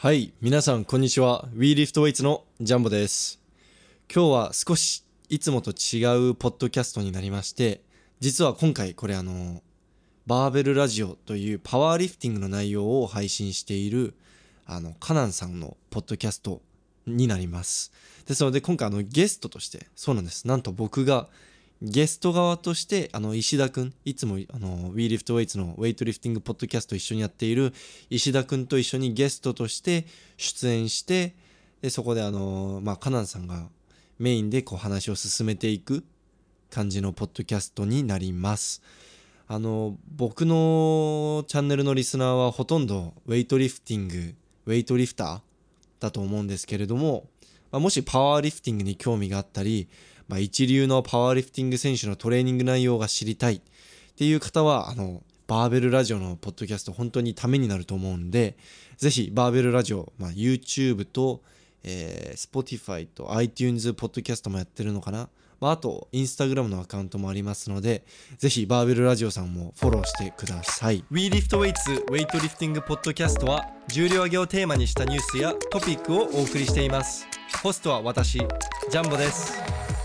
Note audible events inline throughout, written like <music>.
はい、皆さんこんにちは。WeLiftWeights のジャンボです。今日は少しいつもと違うポッドキャストになりまして、実は今回これあの、バーベルラジオというパワーリフティングの内容を配信している、あの、カナンさんのポッドキャストになります。ですので今回あのゲストとして、そうなんです。なんと僕がゲスト側として、あの、石田くん、いつも、あの、WeLiftWeights のウェイトリフティングポッドキャスト一緒にやっている石田くんと一緒にゲストとして出演して、で、そこであの、まあ、カナンさんがメインでこう話を進めていく感じのポッドキャストになります。あの、僕のチャンネルのリスナーはほとんどウェイトリフティング、ウェイトリフターだと思うんですけれども、まあ、もしパワーリフティングに興味があったり、まあ、一流のパワーリフティング選手のトレーニング内容が知りたいっていう方は、あの、バーベルラジオのポッドキャスト本当にためになると思うんで、ぜひバーベルラジオ、まあ、YouTube と、えー Spotify と iTunes ポッドキャストもやってるのかな。まあ、あと、Instagram のアカウントもありますので、ぜひバーベルラジオさんもフォローしてください。WeLiftWeights ウェイトリフティングポッドキャストは、重量挙げをテーマにしたニュースやトピックをお送りしています。ホストは私、ジャンボです。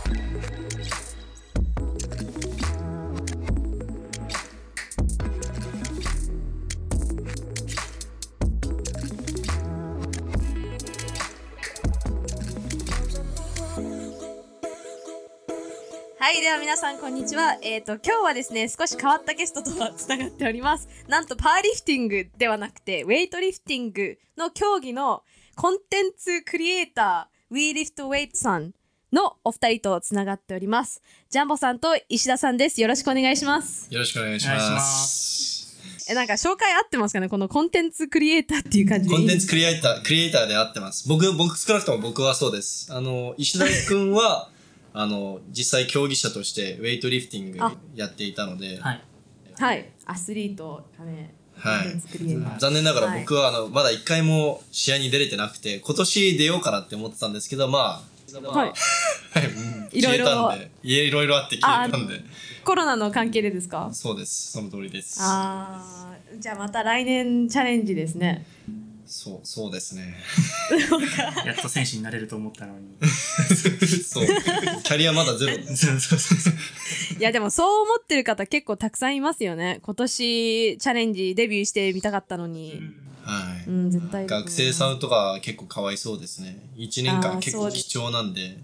はい、では皆さんこんにちは。えっ、と、今日はですね、少し変わったゲストとつながっております。なんと、パワーリフティングではなくて、ウェイトリフティングの競技のコンテンツクリエイター、WeLiftWeight さんのお二人とつながっております。ジャンボさんと石田さんです。よろしくお願いします。よろしくお願いしま。ますえ、なんか紹介合ってますかね？このコンテンツクリエイターっていう感じでコンテンツクリエイター、クリエイターで合ってます。僕、僕、少なくとも僕はそうです。あの、石田くんは、あの、実際競技者としてウェイトリフティングあやっていたので、はい。はい。アスリート兼ね、コはい。残念ながら僕は、あの、まだ一回も試合に出れてなくて、今年出ようかなって思ってたんですけど、まあ、はい。<laughs> はい、うんいろいろ消えたんで、いろいろあって消えたんで、コロナの関係でですか？そうです。その通りです。あーじゃあまた来年チャレンジですね。そう、そうですね。<laughs> やっと選手になれると思ったのに。<laughs> そう。キャリアまだゼロ。<laughs> そうそうそう。いやでもそう思ってる方結構たくさんいますよね。今年チャレンジデビューしてみたかったのに。はい。うん、絶対。学生さんとか結構かわいそうですね。1年あ間結構貴重なんで。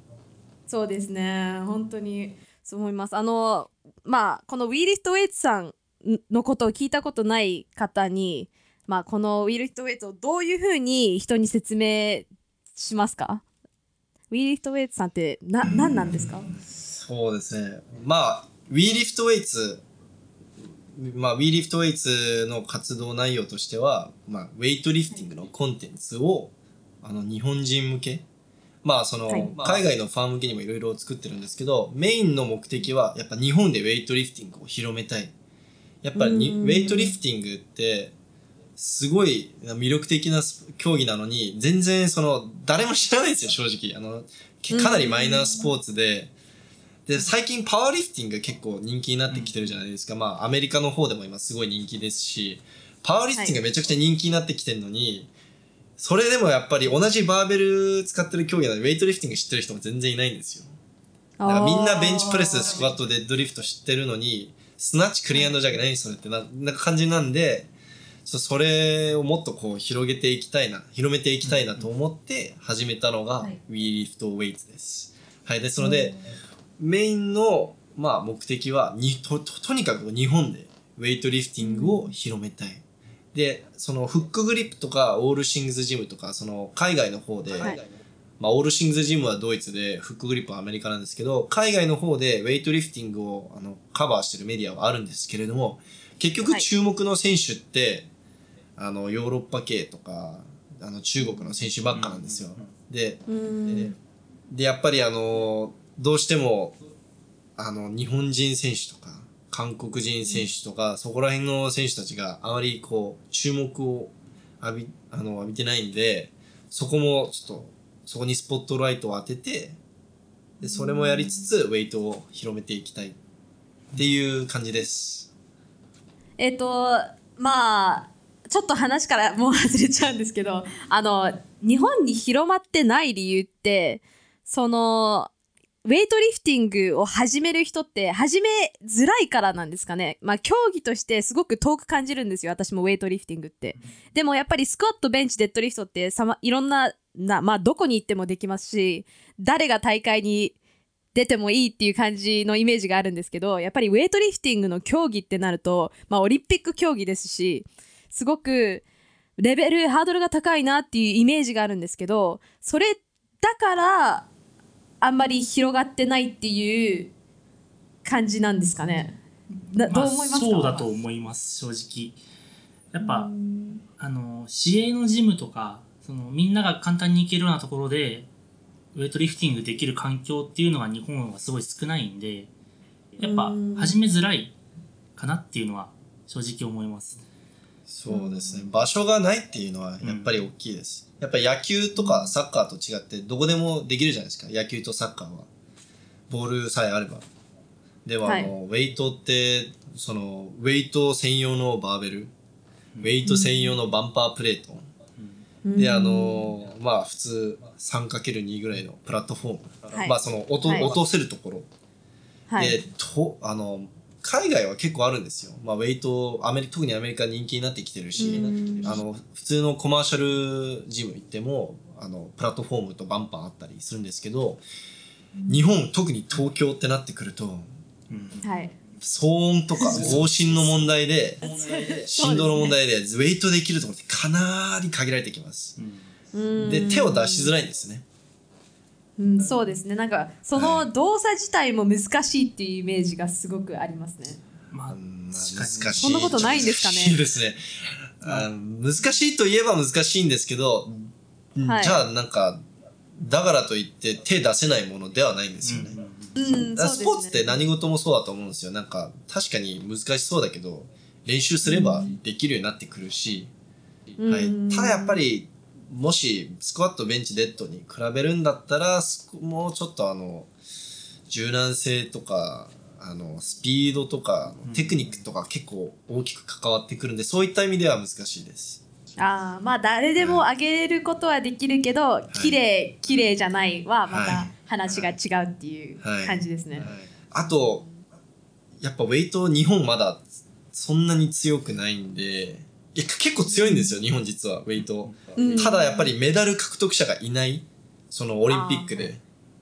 そうですね。本当にそう思います。あの、まあ、このウィーリフトウェイツさんのことを聞いたことない方に、まあ、このウィーリフトウェイツをどういうふうに人に説明しますか？ウィーリフトウェイツさんってな、何なんですか？そうですね。まあ、WeLiftWeights、まあ、WeLiftWeights の活動内容としては、まあ、ウェイトリフティングのコンテンツを、あの、日本人向け、まあ、その、はい。海外のファン向けにもいろいろ作ってるんですけど、メインの目的は、やっぱ日本でウェイトリフティングを広めたい。やっぱりウェイトリフティングって、すごい魅力的なス競技なのに、全然その、誰も知らないんですよ、正直。あの、けかなりマイナースポーツで、で、最近パワーリフティングが結構人気になってきてるじゃないですか。まあ、アメリカの方でも今すごい人気ですし、パワーリフティングがめちゃくちゃ人気になってきてるのに、それでもやっぱり同じバーベル使ってる競技なので、ウェイトリフティング知ってる人も全然いないんですよ。だからみんなベンチプレス、スクワット、デッドリフト知ってるのに、スナッチ、クリアンドジャグ何それってな、なんか感じなんで、そそれをもっとこう広げていきたいな、広めていきたいなと思って始めたのが、はい We Lift Weights です。はい。ですので、メインの、まあ、目的はにとと、とにかく日本でウェイトリフティングを広めたい。で、そのフックグリップとかオールシングズジムとか、その海外の方で、はいまあ、オールシングズジムはドイツで、フックグリップはアメリカなんですけど、海外の方でウェイトリフティングをあのカバーしてるメディアはあるんですけれども、結局はい注目の選手って、あの、ヨーロッパ系とか、あの、中国の選手ばっかなんですよ。で、うーんでで、やっぱりあの、どうしても、あの、日本人選手とか、韓国人選手とか、そこら辺の選手たちがあまりこう、注目を浴び、あの、浴びてないんで、そこもちょっと、そこにスポットライトを当てて、で、それもやりつつ、ウェイトを広めていきたいっていう感じです。えっ、とまあちょっと話からもう外れちゃうんですけど、あの、日本に広まってない理由って、その、ウェイトリフティングを始める人って始めづらいからなんですかね。まあ競技としてすごく遠く感じるんですよ。私もウェイトリフティングって。でもやっぱりスクワット、ベンチ、デッドリフトってさま、いろんな、な、まあどこに行ってもできますし、誰が大会に出てもいいっていう感じのイメージがあるんですけど、やっぱりウェイトリフティングの競技ってなると、まあオリンピック競技ですし、すごくレベル、ハードルが高いなっていうイメージがあるんですけど、それだから、あんまり広がってないっていう感じなんですかね。などう思いますか、そうだと思います、正直。やっぱ、あの、市営のジムとか、その、みんなが簡単に行けるようなところで、ウェイトリフティングできる環境っていうのが日本はすごい少ないんで、やっぱうん、始めづらいかなっていうのは正直思います。そうですね。場所がないっていうのはやっぱり大きいです。やっぱり野球とかサッカーと違ってどこでもできるじゃないですか。野球とサッカーは。ボールさえあれば。では、はいあの、ウェイトって、その、ウェイト専用のバーベル、ウェイト専用のバンパープレート、で、あの、まあ普通 3×2 ぐらいのプラットフォーム。はいまあその落と、はい落とせるところ。はい。で、と、あの、海外は結構あるんですよ。まあ、ウェイト、アメリ特にアメリカ人気になってきてるし、うんあの、普通のコマーシャルジム行っても、あの、プラットフォームとバンパーあったりするんですけど、日本、特に東京ってなってくると。騒音とか往診の問題で、振動の問題で、ウェイトできるところってかなり限られてきます。うんで、手を出しづらいんですね。うん、そうですね。なんか、その動作自体も難しいっていうイメージがすごかありますね。まあ、難しい。そんなことないんですかね難しいですね。あ難しいといえば難しいんですけど、はいじゃあなんか、だからといって手出せないものではないんですよね。うん、スポーツって。何事もそうだと思うんですよ。なんか、確かに難しそうだけど、練習すればできるようになってくるし、はいうん。ただやっぱり、もし、スクワット、ベンチ、デッドに比べるんだったら、もうちょっとあの、柔軟性とか、あの、スピードとか、テクニックとか結構大きく関わってくるんで、そういった意味では難しいです。ああ、まあ誰でも上げることはできるけど、綺麗、綺麗じゃないはまたはい。話が違うっていうはい感じですね。あと、やっぱウェイト日本まだそんなに強くないんで、いや結構強いんですよ、日本実は、ウェイト。うんただやっぱりメダル獲得者がいない、そのオリンピックで。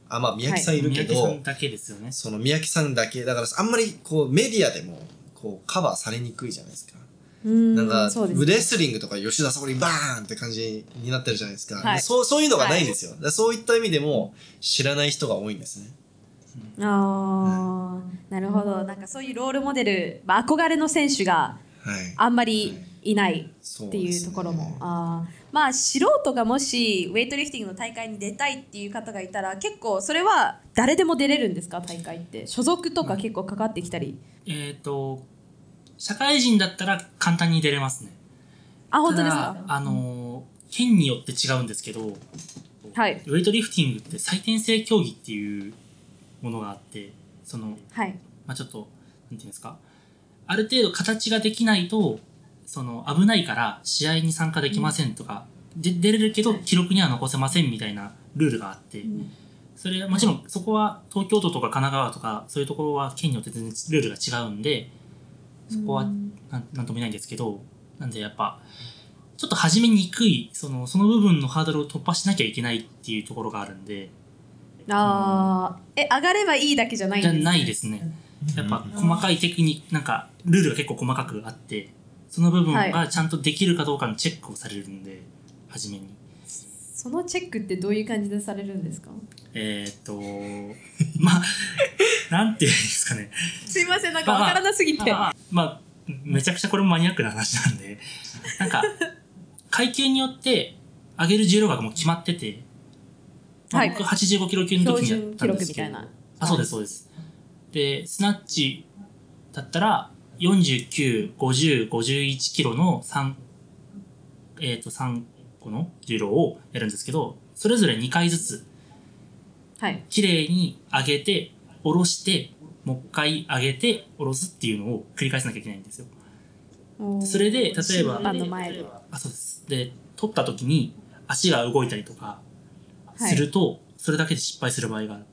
あ、まあ宮城さんいるけど、三宅さんだけですよね。その三宅さんだけ、だからあんまりこうメディアでもこうカバーされにくいじゃないですか。うん、なんか、ね。レスリングとか吉田沙保里バーンって感じになってるじゃないですか。はいでそうそういうのがないんですよ。だからそういった意味でも知らない人が多いんですね。ああ、なるほど。なんかそういうロールモデル、まあ、憧れの選手がはい。あんまりいないっていうところも。あー。まあ素人がもしウェイトリフティングの大会に出たいっていう方がいたら結構それは誰でも出れるんですか？大会って。所属とか結構かかってきたり、えっ、と、社会人だったら簡単に出れますね。あ本当ですか？あのー、県によって違うんですけど、はい。ウェイトリフティングって採点制競技っていうものがあって、その、はい。まあちょっと、なんていうんですか、ある程度形ができないと、その、危ないから試合に参加できませんとか、で出れるけど記録には残せませんみたいなルールがあって、それもちろんそこは東京都とか神奈川とかそういうところは県によって全然ルールが違うんでそこはなんなんとも言えないんですけどなんでやっぱちょっと始めにくいそのその部分のハードルを突破しなきゃいけないっていうところがあるんで。あー。え上がればいいだけじゃないんですじゃないですね。やっぱ細かいテクニックなんかルールが結構細かくあってその部分がちゃんとできるかどうかのチェックをされるんで初めに。そのチェックってどういう感じでされるんですか？えーっと <laughs> まあなんていうんですかね。すいませんなんかわからなすぎて。まあ、まあ、めちゃくちゃこれもマニアックな話なんで、なんか、<laughs> 階級によって上げる重量額も決まってて、まあはい。僕85キロ級の時にやったんですけど。標準記録みたいな。あ、そうです、そうです。で、スナッチだったら、49、50、51キロの3、えっ、と、3個の重量をやるんですけど、それぞれ2回ずつ、はい。綺麗に上げて、下ろして、もう一回上げて、下ろすっていうのを繰り返さなきゃいけないんですよ。それで例えばあそうです。で取った時に足が動いたりとかはいすると、それだけで失敗する場合がある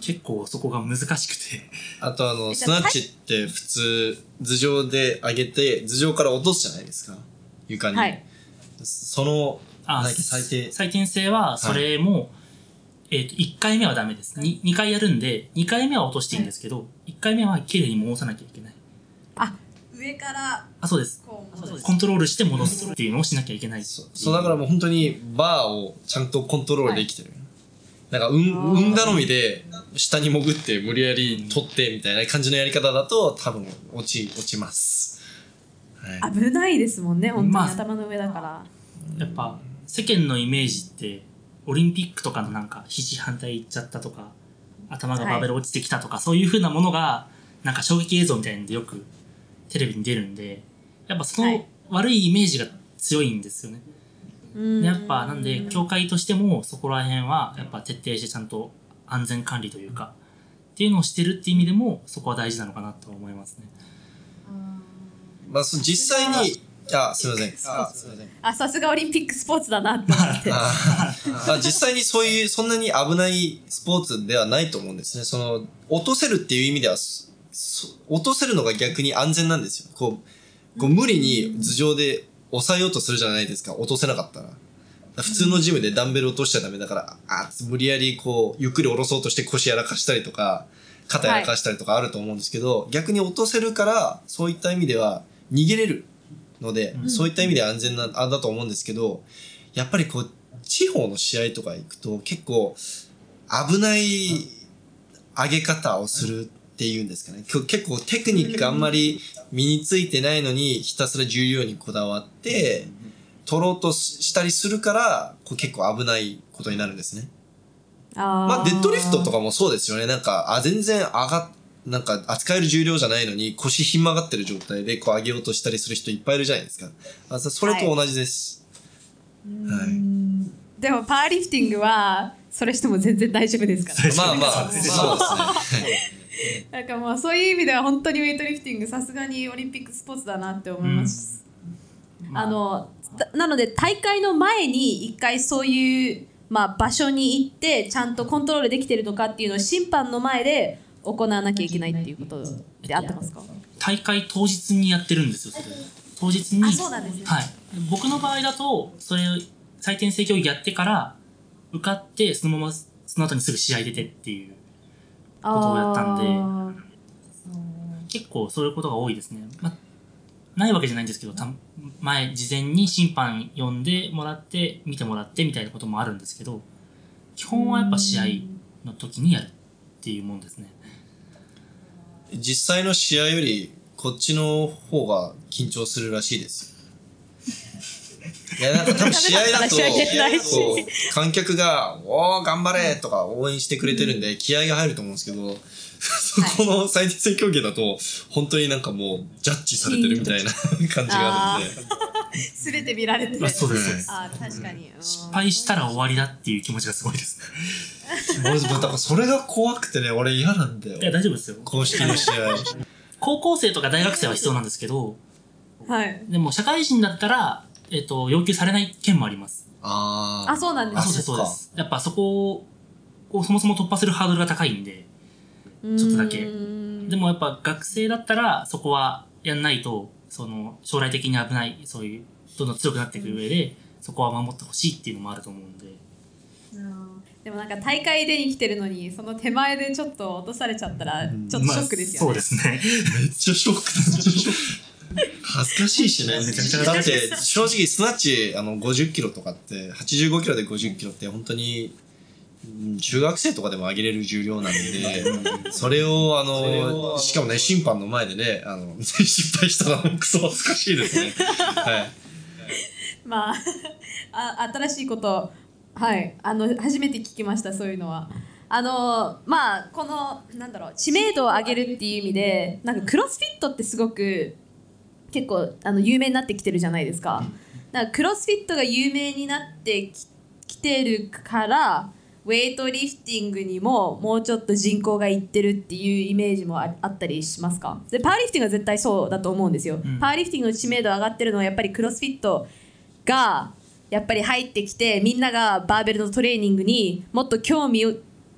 結構そこが難しくて。あとあの、スナッチって普通、頭上で上げて、頭上から落とすじゃないですか？床に。はい。その、あ最低。採点制はそれも、えっと1回目はダメです。2, 2回やるんで2回目は落としていいんですけど、1回目は綺麗に戻さなきゃいけない。あ上からあそうです。コントロールして戻すっていうのをしなきゃいけないそうだからもう本当にバーをちゃんとコントロールできてる。なんか、うん、あー運頼みで、下に潜って無理やり取ってみたいな感じのやり方だと、多分落ち、落ちます。はい。危ないですもんね本当にまあ頭の上だから、やっぱ世間のイメージってオリンピックとかのなんか肘反対いっちゃったとか頭がバーベル落ちてきたとか、そういう風なものがなんか衝撃映像みたいなんでよくテレビに出るんでやっぱそのはい悪いイメージが強いんですよね。うんでやっぱなんで協会としてもそこら辺はやっぱ徹底してちゃんと安全管理というかっていうのをしてるっていう意味でもそこは大事なのかなと思いますね。まあ、その実際に、あ、すみません。あ、すみません。あさすがオリンピックスポーツだなって思って <laughs> ああ実際にそういう、そんなに危ないスポーツではないと思うんですね。その、落とせるっていう意味では、落とせるのが逆に安全なんですよ。こう、こう無理に頭上で抑えようとするじゃないですか。落とせなかったら。普通のジムでダンベル落としちゃダメだから、あ、無理やりこう、ゆっくり下ろそうとして腰やらかしたりとか、肩やらかしたりとかあると思うんですけど、逆に落とせるから、そういった意味では逃げれるので、うんそういった意味では安全な、あだと思うんですけど、やっぱりこう、地方の試合とか行くと結構危ない上げ方をするっていうんですかね。結構テクニックがあんまり身についてないのにひたすら重量にこだわって、取ろうとしたりするから、こう結構危ないことになるんですね。あまあ、デッドリフトとかかもそうですよね。なんか、あ、全然上がっ、なんか扱える重量じゃないのに腰ひん曲がってる状態でこう上げようとしたりする人いっぱいいるじゃないですか。あそそれと同じです。はい。でもパワーリフティングはそれしても全然大丈夫ですからまあまあ、<laughs> そうですね。<laughs> なんかもうそういう意味では本当にウェイトリフティングさすがにオリンピックスポーツだなって思います、まあ。のだなので大会の前に一回そういう、まあ、場所に行ってちゃんとコントロールできてるのかっていうのを審判の前で行わなきゃいけないっていうことで合ってますか？大会当日にやってるんですよそれ当日にねはい、僕の場合だとそれを採点制競技やってから受かってそのままその後にすぐ試合出てっていうことをやったんであ結構そういうことが多いですね、ま、ないわけじゃないんですけどた前事前に審判呼んでもらって見てもらってみたいなこともあるんですけど基本はやっぱ試合の時にやるっていうもんですね。実際の試合よりこっちの方が緊張するらしいです。よ。いや、なんか多分 <laughs> 試合だと、観客が、おー、頑張れとか応援してくれてるんで、気合が入ると思うんですけど、そこの最低性競技だと、本当になんかもう、ジャッジされてるみたいな感じがあるんで。ー。全て見られてる。まあそうですそうですあー確かに。うん。失敗したら終わりだっていう気持ちがすごいですね。俺、だからそれが怖くてね、俺嫌なんだいやよ。大丈夫ですよ。公式の試合。<laughs> 高校生とか大学生は必要なんですけどはい。でも社会人だったら、えっと要求されない件もあります。あー。あそうなんですあそうですそうです。やっぱそこをそもそも突破するハードルが高いんでちょっとだけ。うん。でもやっぱ学生だったらそこはやんないとその将来的に危ないそういうどんどん強くなっていく上でそこは守ってほしいっていうのもあると思うんで。うん。でもなんか大会出に来てるのにその手前でちょっと落とされちゃったらちょっとショックですよね、まあそうですね。めっちゃショック。<laughs> 恥ずかしいしね。めちゃめちゃだって、正直、スナッチ、あの、50キロとかって、85キロで50キロって、本当に、うん中学生とかでも上げれる重量なんで、それを、あの、しかもね、審判の前でね、あの、<laughs> 失敗したら、クソ恥ずかしいですね。はい。まああ新しいことはいあの初めて聞きましたそういうのはあのまあこのなんだろう知名度を上げるっていう意味でなんかクロスフィットってすごく結構あの有名になってきてるじゃないですか。なん。かクロスフィットが有名になってききてるからウェイトリフティングにももうちょっと人口がいってるっていうイメージもああったりしますか？でパワーリフティングは絶対そうだと思うんですよ、ん。パワーリフティングの知名度上がってるのはやっぱりクロスフィットがやっぱり入ってきてみんながバーベルのトレーニングにもっと興味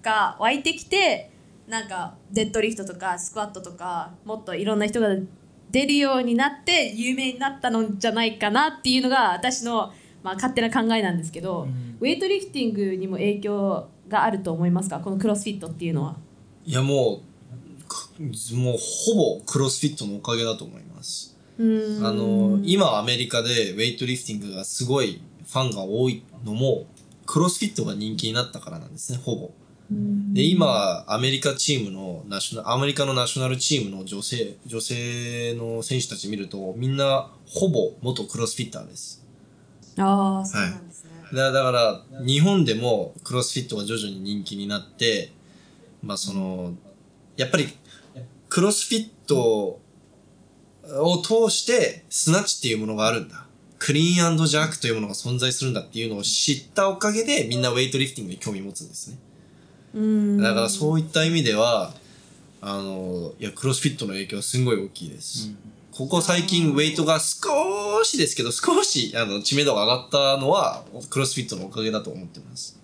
が湧いてきてなんかデッドリフトとかスクワットとかもっといろんな人が出るようになって有名になったのじゃないかなっていうのが私の、まあ、勝手な考えなんですけど、ウェイトリフティングにも影響があると思いますか？このクロスフィットっていうのは。いやもうくもうほぼクロスフィットのおかげだと思います。あの今アメリカでウェイトリフティングがすごいファンが多いのもクロスフィットが人気になったからなんですねほぼで今アメリカチームのナショナアメリカのナショナルチームの女性女性の選手たち見るとみんなほぼ元クロスフィッターです。ああそうなんですね。だだから日本でもクロスフィットが徐々に人気になってまあそのやっぱりクロスフィットを通してスナッチっていうものがあるんだ。クリーンジャークというものが存在するんだっていうのを知ったおかげでみんなウェイトリフティングに興味持つんですねだからそういった意味ではあのいやクロスフィットの影響はすごい大きいです、ここ最近ウェイトが少しですけど少しあの知名度が上がったのはクロスフィットのおかげだと思ってます。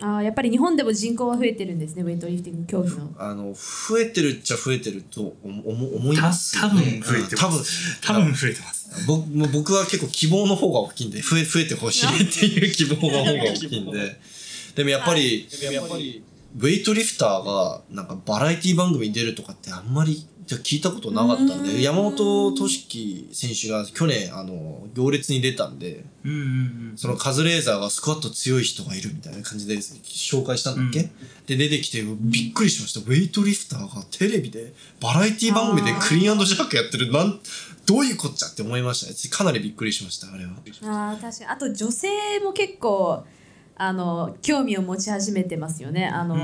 あーやっぱり日本でも人口は増えてるんですねウェイトリフティング競技の。あの増えてるっちゃ増えてると思思思います。た多分増えてます。多分。多分増えてます。僕もう僕は結構希望の方が大きいんで増え増えてほしいっていう希望の方が大きいんで。でもやっぱり、ウェイトリフターがなんかバラエティ番組に出るとかってあんまり聞いたことなかったんうん。で山本俊樹選手が去年あの行列に出たんでうんうんうん。そのカズレーザーがスクワット強い人がいるみたいな感じで紹介したんだっけ、うん。で出てきてびっくりしました。ウェイトリフターがテレビでバラエティ番組でクリーンジャークやってるなんどういうこっちゃって思いましたね。かなりびっくりしましたあれは。あー確かに。あと女性も結構あの興味を持ち始めてますよね。あの、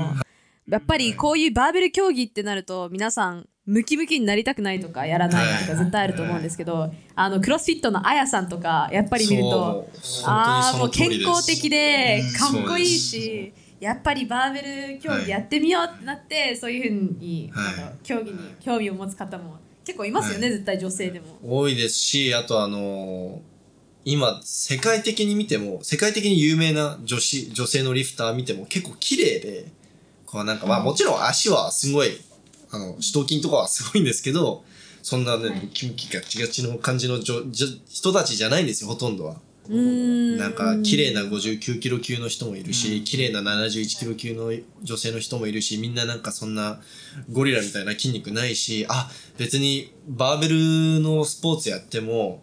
やっぱりこういうバーベル競技ってなると皆さんムキムキになりたくないとかやらないとか絶対あると思うんですけどあのクロスフィットのあやさんとかやっぱり見るとああもう健康的でうんかっこいいそうしやっぱりバーベル競技やってみようってなって、そういうふうに、はい。あの競技に興味を持つ方も結構いますよね、絶対女性でも。多いですしあとあの今世界的に見ても世界的に有名な女子女性のリフター見ても結構綺麗でこうなんかまあもちろん足はすごいあの四頭筋とかはすごいんですけどそんなね、ムキムキガチガチの感じのじょじょ人たちじゃないんですよほとんどは。なんか綺麗な59キロ級の人もいるし、綺麗な71キロ級の女性の人もいるし、みんななんかそんなゴリラみたいな筋肉ないし、あ、別にバーベルのスポーツやっても、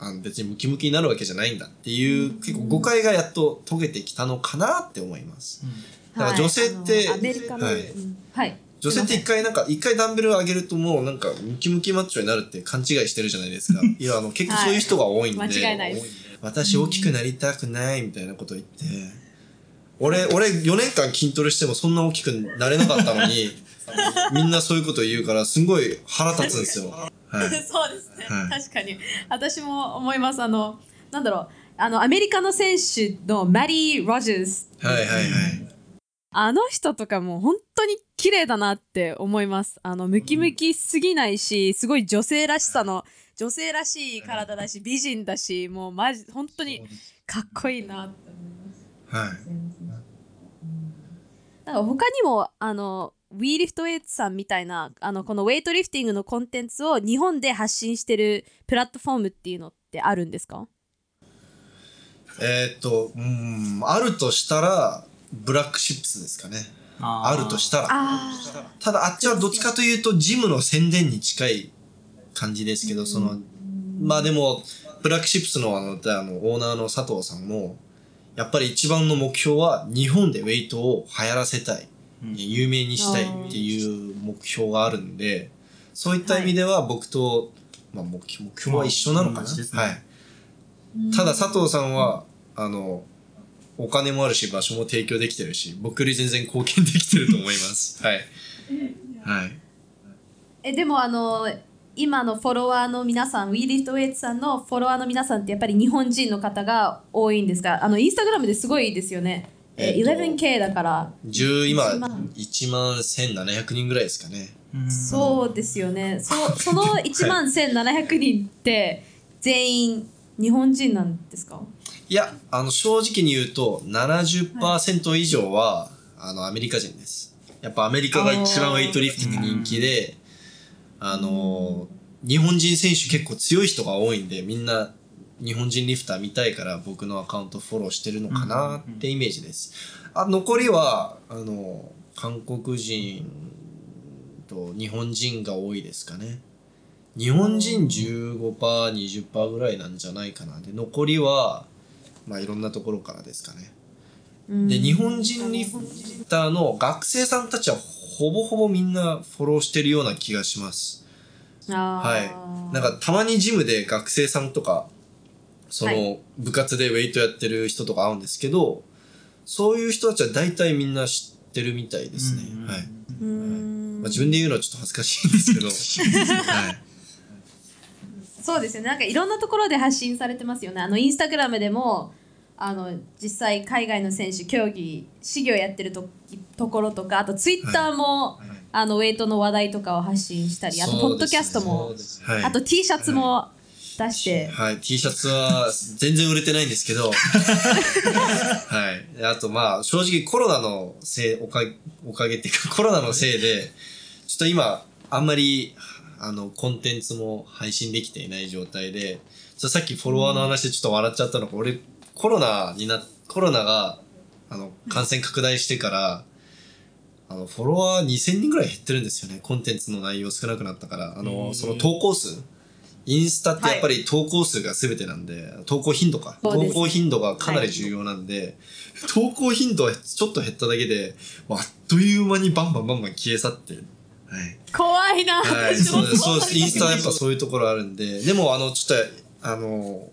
あの別にムキムキになるわけじゃないんだっていう、結構誤解がやっと解けてきたのかなって思います。だから女性ってはいあのアメリカの、はい。うん。はい。女性って一回なんか、一回ダンベル上げるともうなんかムキムキマッチョになるって勘違いしてるじゃないですか。<laughs> いや、あの結構そういう人が多いんで。はい。間違いないです。私大きくなりたくないみたいなこと言って、俺、俺4年間筋トレしてもそんな大きくなれなかったのに、<laughs> みんなそういうこと言うからすんごい腹立つんですよ。はい。<laughs> そうですね、はい。確かに。私も思います。あのなんだろう。あのアメリカの選手のマリー・ロジャーズはいはいはい。あの人とかも本当に綺麗だなって思います。あのムキムキすぎないしすごい女性らしさの女性らしい体だし美人だしもうマジ本当にかっこいいなって思います。はい。なんか他にもあのウィーリフトウェイツさんみたいなあのこのウェイトリフティングのコンテンツを日本で発信してるプラットフォームっていうのってあるんですか？えーっと、うん、あるとしたら、ブラックシップスですかね。あるとしたら。あただあっちはどっちかというとジムの宣伝に近い感じですけど、その、まあでも、ブラックシップスのあの、あのオーナーの佐藤さんも、やっぱり一番の目標は日本でウェイトを流行らせたい、うん有名にしたいっていう目標があるんで、そういった意味では僕と、まあ目標目標は一緒なのかな、はい。ただ佐藤さんは、あの、お金もあるし場所も提供できてるし、僕より全然貢献できてると思います。<laughs> はい。はい。えでもあの今のフォロワーの皆さんウィーリフトウェイツさんのフォロワーの皆さんってやっぱり日本人の方が多いんですがあのインスタグラムですごいですよねえーえっと 11K だから、10今1万。1万1700人ぐらいですかね。うんそうですよね。そその1万1700人って全員日本人なんですか？いやあの正直に言うと70%以上は、あのアメリカ人です。やっぱアメリカが一番ウェイトリフティング人気であの日本人選手結構強い人が多いんでみんな日本人リフター見たいから僕のアカウントフォローしてるのかなってイメージです。あ残りはあの韓国人と日本人が多いですかね。日本人 15%20% ぐらいなんじゃないかな。で残りはまあいろんなところからですかね。で日本人リフターの学生さんたちはほぼほぼみんなフォローしてるような気がします。ははい。なんかたまにジムで学生さんとか、そはの部活でウェイトやってる人とか会うんですけど、そういう人たちは大体みんな知ってるみたいですね。うん。はい。うーんまあ、自分で言うのはちょっと恥ずかしいんですけど、<laughs> はい。そうですよね。なんかいろんなところで発信されてますよね。あのインスタグラムでもあの実際海外の選手競技試技をやってるとところとかあとツイッターも、あのウェイトの話題とかを発信したりあとポッドキャストも、はい。あと T シャツも出して、はい、T シャツは全然売れてないんですけど、<laughs> はい。あとまあ、正直コロナのせい、おかげ、おかげっていうか、<laughs> コロナのせいで、ちょっと今、あんまり、あの、コンテンツも配信できていない状態で、ちょさっきフォロワーの話でちょっと笑っちゃったのが、俺、コロナにな、コロナが、あの、感染拡大してから、あの、フォロワー2000人ぐらい減ってるんですよね。コンテンツの内容少なくなったから。あへの、ーその投稿数。インスタってやっぱり投稿数が全てなんで、投稿頻度か。投稿頻度がかなり重要なんで、投稿頻度はちょっと減っただけで、あっという間にバンバンバンバン消え去って。はい。怖いな、はい、そうです、そうです。インスタはやっぱそういうところあるんで、でもあの、ちょっと、あの、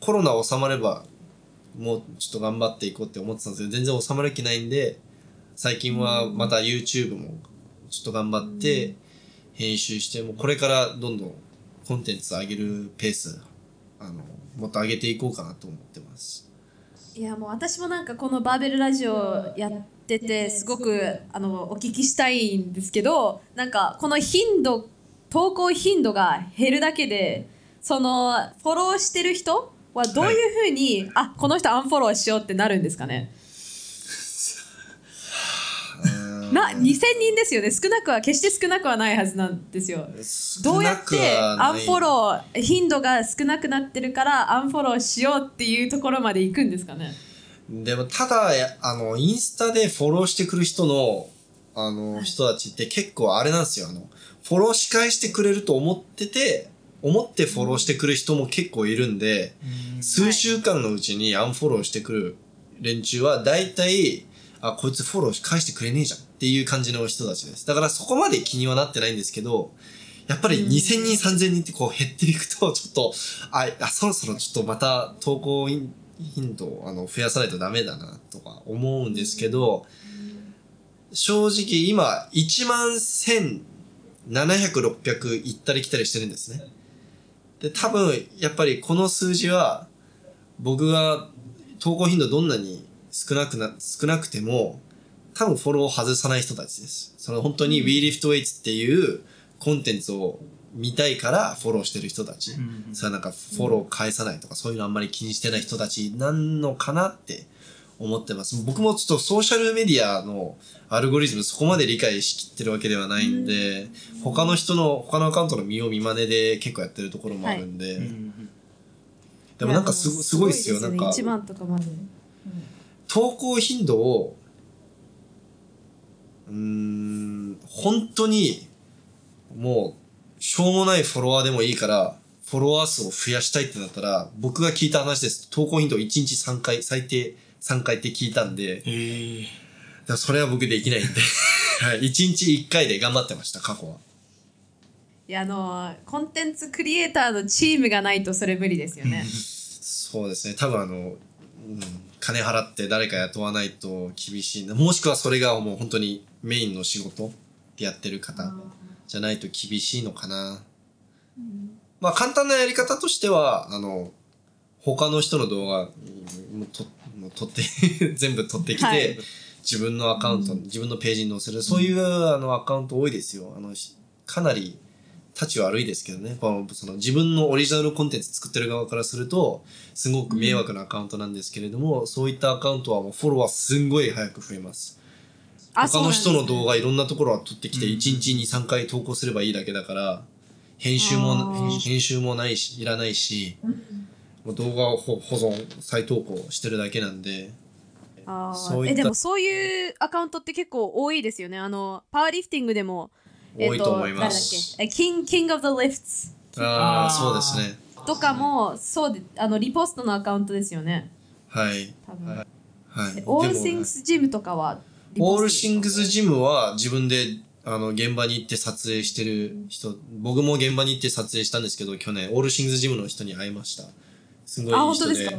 コロナ収まれば、もうちょっと頑張っていこうって思ってたんですけど、全然収まる気ないんで、最近はまた YouTube もちょっと頑張って、編集して、もうこれからどんどんコンテンツ上げるペース、あの、もっと上げていこうかなと思ってます。いやもう私もなんかこのバーベルラジオやっててすごくあのお聞きしたいんですけどなんかこの頻度投稿頻度が減るだけでそのフォローしてる人はどういうふうに、あこの人アンフォローしようってなるんですかね？な2000人ですよね。少なくは決して少なくはないはずなんですよ。どうやってアンフォロー頻度が少なくなってるからアンフォローしようっていうところまで行くんですかね。でも、ただ、やあの、インスタでフォローしてくる人の、あの、人たちって結構あれなんですよ。あの、フォローし返してくれると思ってて、思ってフォローしてくる人も結構いるんで、うん。数週間のうちにアンフォローしてくる連中は大体、あ、こいつフォロー返してくれねえじゃんっていう感じの人たちです。だからそこまで気にはなってないんですけど、やっぱり2000人、3000人ってこう減っていくと、<laughs> ちょっと、あ、あそろそろちょっとまた投稿頻度をあの増やさないとダメだなとか思うんですけど、正直今1万1700、600行ったり来たりしてるんですね。で、多分やっぱりこの数字は僕が投稿頻度どんなに少なくな、少なくても多分フォローを外さない人たちです。その本当に WeLiftWeights っていうコンテンツを見たいからフォローしてる人たち。うんそれはなんかフォロー返さないとか、そういうのあんまり気にしてない人たちなんのかなって思ってます。僕もちょっとソーシャルメディアのアルゴリズムそこまで理解しきってるわけではないんで、他の人の、他のアカウントの見よう見真似で結構やってるところもあるんで、うんでもなんかすごすごいですよ。なんか、1万とかまで投稿頻度を、うーん、本当に、もう、しょうもないフォロワーでもいいから、フォロワー数を増やしたいってなったら、僕が聞いた話です。投稿頻度1日3回、最低3回って聞いたんで、だそれは僕できないんで、<laughs> はい、1日1回で頑張ってました、過去は。いやあのコンテンツクリエイターのチームがないとそれ無理ですよねそうですね。多分あの、うん、金払って誰か雇わないと厳しいな。もしくはそれがもう本当にメインの仕事でやってる方じゃないと厳しいのかな。まあ簡単なやり方としては、あの、他の人の動画もうともう撮って <laughs> 全部撮ってきて、はい。自分のアカウント、自分のページに載せる。そういうあのアカウント多いですよ。あのしかなり立ち悪いですけどね。その自分のオリジナルコンテンツ作ってる側からするとすごく迷惑なアカウントなんですけれども、そういったアカウントはもうフォロワーすんごい早く増えます。あ他の人の動画画いろんなところは撮ってきてうん。1日に3回投稿すればいいだけだから編集も編集もないしいらないしもう動画を保保存再投稿してるだけなんであえでもそういうアカウントって結構多いですよね。あのパワーリフティングでも多いと思いま誰だっす、け？え King, King of the Lifts あああー。そうですね。とかもそうであのリポストのアカウントですよね。はい。多分、はい。はい。オールングスジムとかはオールシングスジムは自分であの現場に行って撮影してる人僕も現場に行って撮影したんですけど去年オールシングスジムの人に会いました。すごいあいい人で。ですか？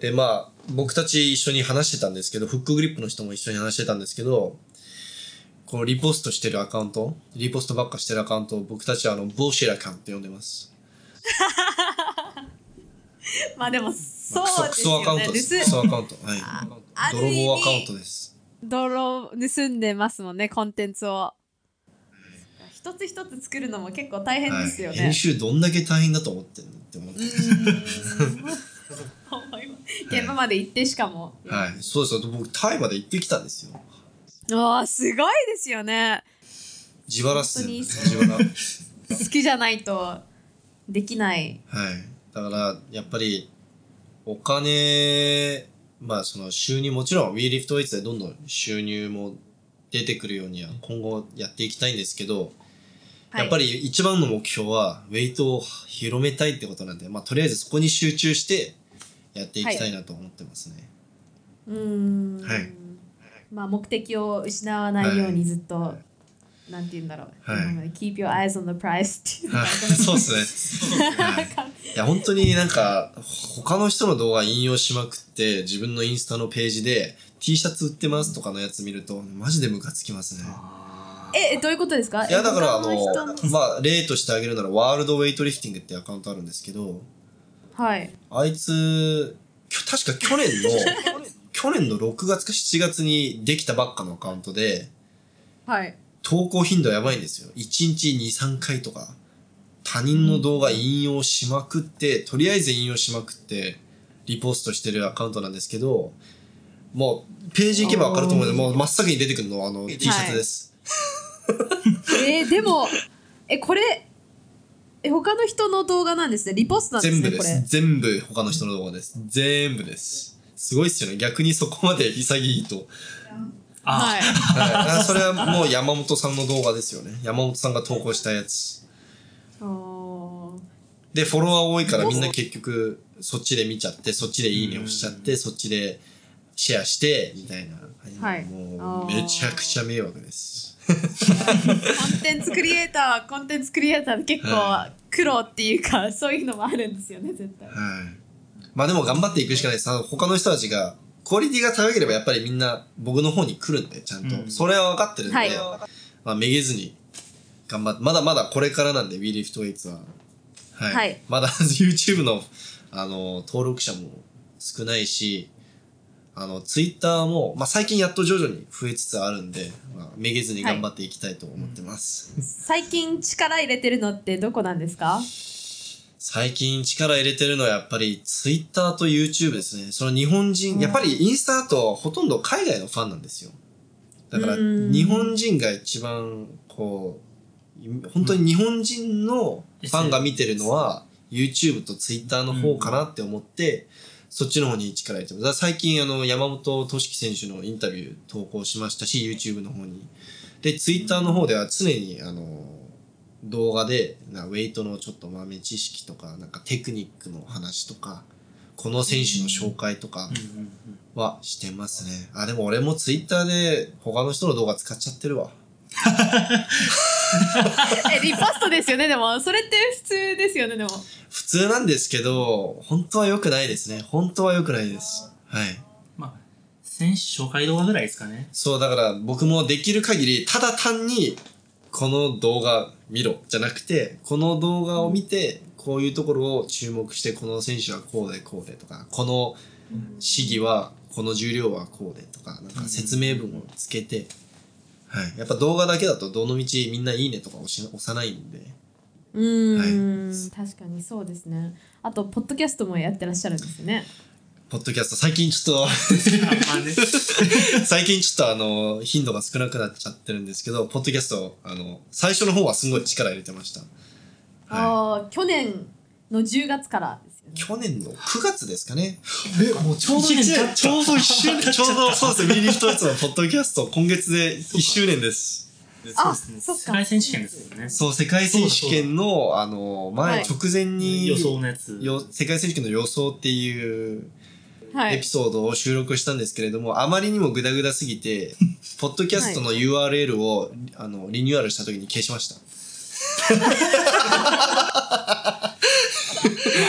でまあ僕たち一緒に話してたんですけどフックグリップの人も一緒に話してたんですけどこのリポストしてるアカウントリポストばっかしてるアカウントを僕たちはあのボーシェラカンって呼んでます。<laughs> まあでもまそうですよソアカウンねトです。ク盗ソアカウント。はい。泥棒アカウントです泥盗んでますもんねコンテンツを一つ一つ作るのも結構大変ですよはい、ね、編集どんだけ大変だと思ってんのって思って思います現場まで行ってしかも、はい、そうですよ。僕、タイまで行ってきたんですよ。ああすごいですよね自腹っすね。本当に自腹。はい。好きじゃないとできないだから、やっぱり、お金、まあ、その収入、もちろん WeLiftWeights でどんどん収入も出てくるようには今後やっていきたいんですけど、やっぱりり一番の目標は、ウェイトを広めたいってことなんで、まあ、とりあえずそこに集中してやっていきたいなと思ってますね。うーん、はい。まあ目的を失わないようにずっと、なんて言うんだろう、はい。keep your eyes on the prize ってい。うそうですね。はい。いや、本当になんか、他の人の動画引用しまくって、自分のインスタのページで T シャツ売ってますとかのやつ見ると、マジでムカつきますね。あえどういうことですか？いや、だからあの、まあ、例としてあげるなら、ワールドウェイトリフティングってアカウントあるんですけど、はい。あいつ、確か去年の、<laughs> 去年の6月か7月にできたばっかのアカウントで、はい投稿頻度やばいんですよ。1日2、3回とか。他人の動画引用しまくって、とりあえず引用しまくって、リポストしてるアカウントなんですけど、もう、ページ行けばわかると思うんで、もう真っ先に出てくるのはあの T シャツです。えーでもえこれえ他の人の動画なんですねリポストなんです全部です。全部他の人の動画です。全部です。すごいっすよね。逆にそこまで潔いと。あ、はいはい、それはもう山本さんの動画ですよね。山本さんが投稿したやつ。で、フォロワー多いからみんな結局、そっちで見ちゃって、そっちでいいね押しちゃって、そっちでシェアして、みたいな。はいもう、めちゃくちゃ迷惑です。コンテンツクリエイターはコンテンツクリエイターで結構は苦労っていうかそういうのもあるんですよね絶対はい。まあでも頑張っていくしかないです。他の人たちが、クオリティが高ければやっぱりみんな僕の方に来るんで、ちゃんと。うんそれは分かってるんで、はいまあめげずに頑張って、まだまだこれからなんで、WeLiftWeights は。はい。はいまだ YouTube の、あの、登録者も少ないし、あの、Twitter も、まあ最近やっと徐々に増えつつあるんで、まあ、めげずに頑張っていきたいと思ってます。最近力入れてるのってどこなんですか？最近力入れてるのはやっぱり Twitter と YouTube ですね。その日本人、やっぱりインスタだとほとんど海外のファンなんですよ。だからうん日本人が一番こう、本当に日本人のファンが見てるのは YouTube と Twitter の方かなって思って、そっちの方に力入れてます。最近あの山本俊樹選手のインタビュー投稿しましたし、YouTube の方に。で、Twitter の方では常にあの、動画で、なウェイトのちょっと豆知識とか、なんかテクニックの話とか、この選手の紹介とかはしてますね。あ、でも俺も Twitter で他の人の動画使っちゃってるわ。<laughs> えリポストですよね？でもそれって普通ですよね？でも普通なんですけど、本当は良くないですね。本当は良くないです。はい。まあ、選手紹介動画ぐらいですかね。そう、だから僕もできる限り、ただ単に、この動画見ろ、じゃなくて、この動画を見て、こういうところを注目してこの選手はこうでこうでとかこの試技はこの重量はこうでとかなんか説明文をつけて、はい、やっぱ動画だけだとどの道みんないいねとか押し押さないんで。うーん、確かにそうですね。あとポッドキャストもやってらっしゃるんですよねポッドキャスト。最近ちょっと <laughs> 最近ちょっとあの頻度が少なくなっちゃってるんですけどポッドキャストあの最初の方はすごい力入れてました、はい、ああ去年の10月からですよね。去年の？9月ですかね。えもうちょうど一年ちょうど一周年ちょうどそうですね。ミリフトイツのポッドキャスト今月で1周年です。あそうですね。そっか。世界選手権ですよね。そう世界選手権のあの前、はい。直前に予想のやつ。よ世界選手権の予想っていうはいエピソードを収録したんですけれども、あまりにもグダグダすぎて、<laughs> ポッドキャストの URL を、あのリニューアルした時に消しました。ま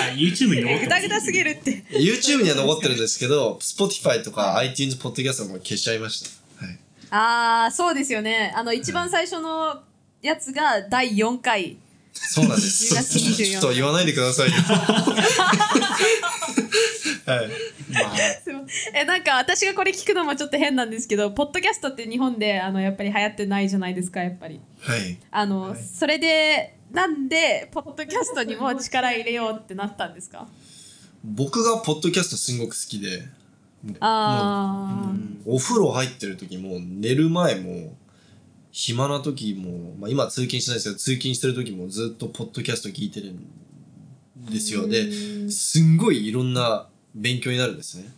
あ YouTube に残ってグダグダすぎるって YouTube には残ってるんですけど、Spotify とか iTunes ポッドキャストも消しちゃいました。はい。ああそうですよねあの一番最初のやつが第4回そうなんです。10月24ちょっと言わないでくださいよ。<laughs> えなんか私がこれ聞くのもちょっと変なんですけどポッドキャストって日本であのやっぱり流行ってないじゃないですかやっぱり。はい。あの、それでなんでポッドキャストにも力入れようってなったんですか？僕がポッドキャストすごく好きで、あお風呂入ってる時も寝る前も暇な時も、まあ、今通勤してないですけど通勤してる時もずっとポッドキャスト聞いてるんですよ。ですんごいいろんな勉強になるんですね。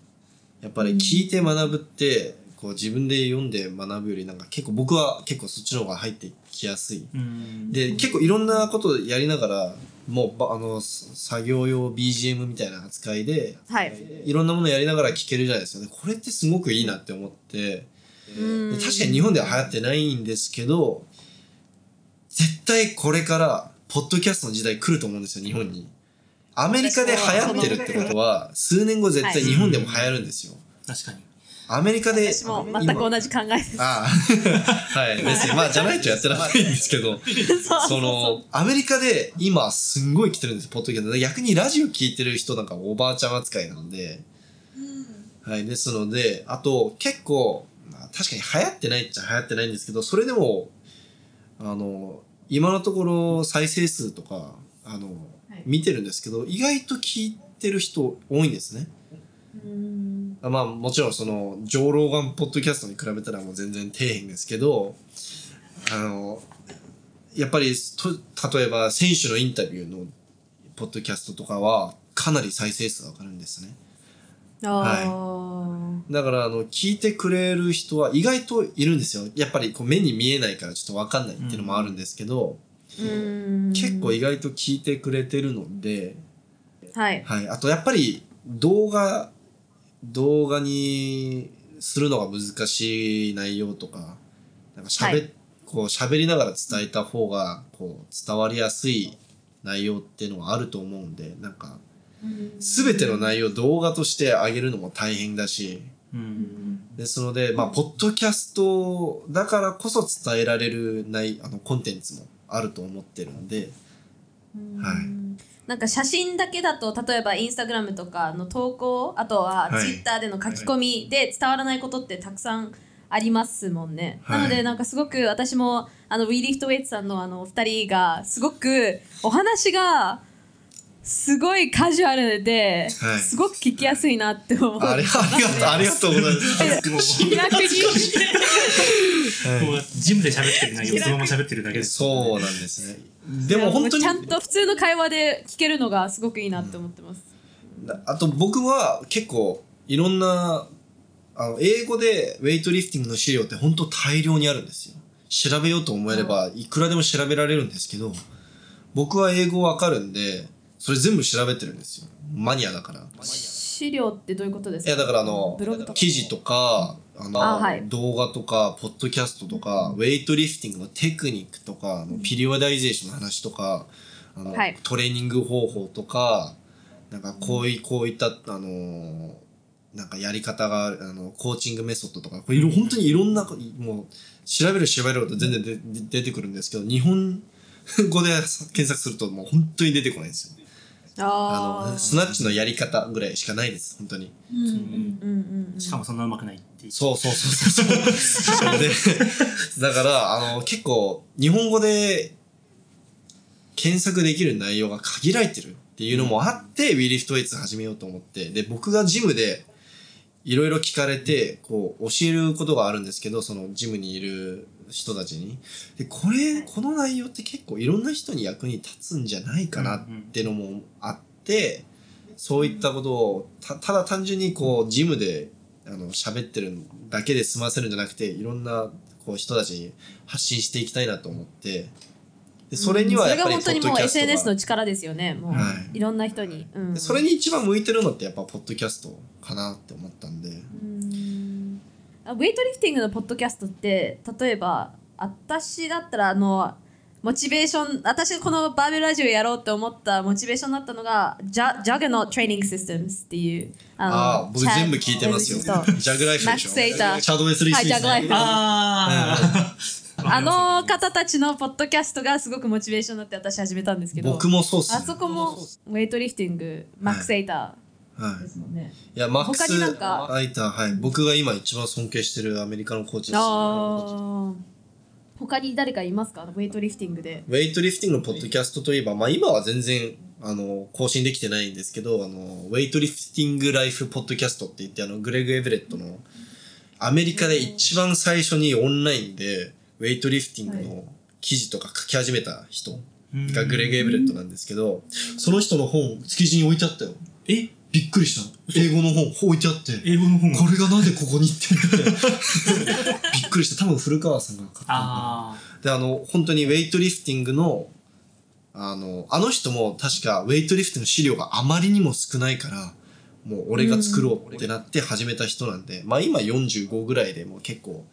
やっぱり聞いて学ぶってこう自分で読んで学ぶよりなんか結構僕は結構そっちの方が入ってきやすい。うん。で結構いろんなことやりながらもうばあの作業用 BGM みたいな扱いであはい。いろんなものやりながら聴けるじゃないですかね。これってすごくいいなって思って、確かに日本では流行ってないんですけど、絶対これから、ポッドキャストの時代来ると思うんですよ、日本に。アメリカで流行ってるってことは、数年後絶対日本でも流行るんですよ。確かに。アメリカで、私も全く同じ考えです。ああ、<laughs> はい、別に、まあ、じゃないとやってらんないんですけど、その、アメリカで今すんごい来てるんです、ポッドキャスト。逆にラジオ聞いてる人なんかおばあちゃん扱いなんで、はい、ですので、あと結構、まあ、確かに流行ってないっちゃ流行ってないんですけど、それでも、あの、今のところ再生数とか、あの、はい見てるんですけど、意外と聞いてる人多いんですね。うんまあもちろんその、ジョー・ローガンポッドキャストに比べたらもう全然底辺ですけど、あの、やっぱりと、例えば選手のインタビューのポッドキャストとかは、かなり再生数が上がるんですね。あーだから、あの、聞いてくれる人は意外といるんですよ。やっぱりこう目に見えないからちょっとわかんないっていうのもあるんですけど、うん結構意外と聞いてくれてるので、はい。はい。あと、やっぱり動画、動画にするのが難しい内容とか、なんか喋、はい。こう喋りながら伝えた方が、こう伝わりやすい内容っていうのはあると思うんで、なんか、すべての内容を動画として上げるのも大変だし、うん。ですので、まあ、ポッドキャストだからこそ伝えられるない、あの、コンテンツもあると思ってるんで、はい。なんか写真だけだと例えばインスタグラムとかの投稿あとははい。ツイッターでの書き込みで伝わらないことってたくさんありますもんね、はい。なのでなんかすごく私もあのウィーリフトウェイツさんのあのお二人がすごくお話がすごいカジュアルで、はい。すごく聞きやすいなって思う。ありありがとう、ありがとうございます。気楽に。ジムで喋ってる内容をそのまま喋ってるだけです。そうなんですね。でも本当にちゃんと普通の会話で聞けるのがすごくいいなって思ってます、あと僕は結構いろんなあの英語でウェイトリフティングの資料って本当大量にあるんですよ。調べようと思えればいくらでも調べられるんですけど、僕は英語わかるんで、それ全部調べてるんですよ。マニアだから。資料ってどういうことですか？いやだからあのブログとか？記事とかあのあはい動画とかポッドキャストとか、ウェイトリフティングのテクニックとかあのピリオダイゼーションの話とかあの、はいトレーニング方法とかなんかこういこういったあのーなんかやり方があのコーチングメソッドとかこれ本当にいろんなもう調べる調べること全然出てくるんですけど日本語で検索するともう本当に出てこないんですよ。あのスナッチのやり方ぐらいしかないです本当に。うんうんうんうんしかもそんな上手くないっていう。そうそうそうそうそう。でだからあの結構日本語で検索できる内容が限られてるっていうのもあって、ウィーリフトウェイツ始めようと思って。で僕がジムでいろいろ聞かれてこう教えることがあるんですけどそのジムにいる人たちに。でこれこの内容って結構いろんな人に役に立つんじゃないかなってのもあってそういったことをたただ単純にこうジムであの喋ってるだけで済ませるんじゃなくていろんなこう人たちに発信していきたいなと思って。でそれにはやっぱりそれが本当にもう SNS の力ですよね。もう、、はい。ろんな人に、うん、でそれに一番向いてるのってやっぱポッドキャストかなって思ったんで。うん。あウェイトリフティングのポッドキャストって例えば私だったらあのモチベーション私がこのバーベルラジオやろうって思ったモチベーションになったのがジャジャグのトレーニングシステムズっていうあのああ僕チャ全部聞いてますよ。ジャグライフでしょ。マックスエイターチャドウェスリー・ジャグライフ。ああの方たちのポッドキャストがすごくモチベーションになって私始めたんですけど僕もそうっす、ね、あそこもウェイトリフティングマックスエイタはいーですもんね、いやマックス他になんか？アイターはい。僕が今一番尊敬してるアメリカのコーチです、ああ他に誰かいますか？ウェイトリフティングで。ウェイトリフティングのポッドキャストといえば、まあ今は全然、あの、更新できてないんですけど、あの、ウェイトリフティングライフポッドキャストって言って、あの、グレグ・エブレットの、アメリカで一番最初にオンラインで、ウェイトリフティングの記事とか書き始めた人がグレグ・エブレットなんですけど、その人の本、築地に置いてあったよ。え？びっくりした。英語の本置いてあって、英語の本が。これがなんでここにって言って、<laughs> びっくりした。多分古川さんが買ったで、あの、本当にウェイトリフティングの、あの、あの人も確かウェイトリフティングの資料があまりにも少ないから、もう俺が作ろうってなって始めた人なんで、まあ今45ぐらいでもう結構、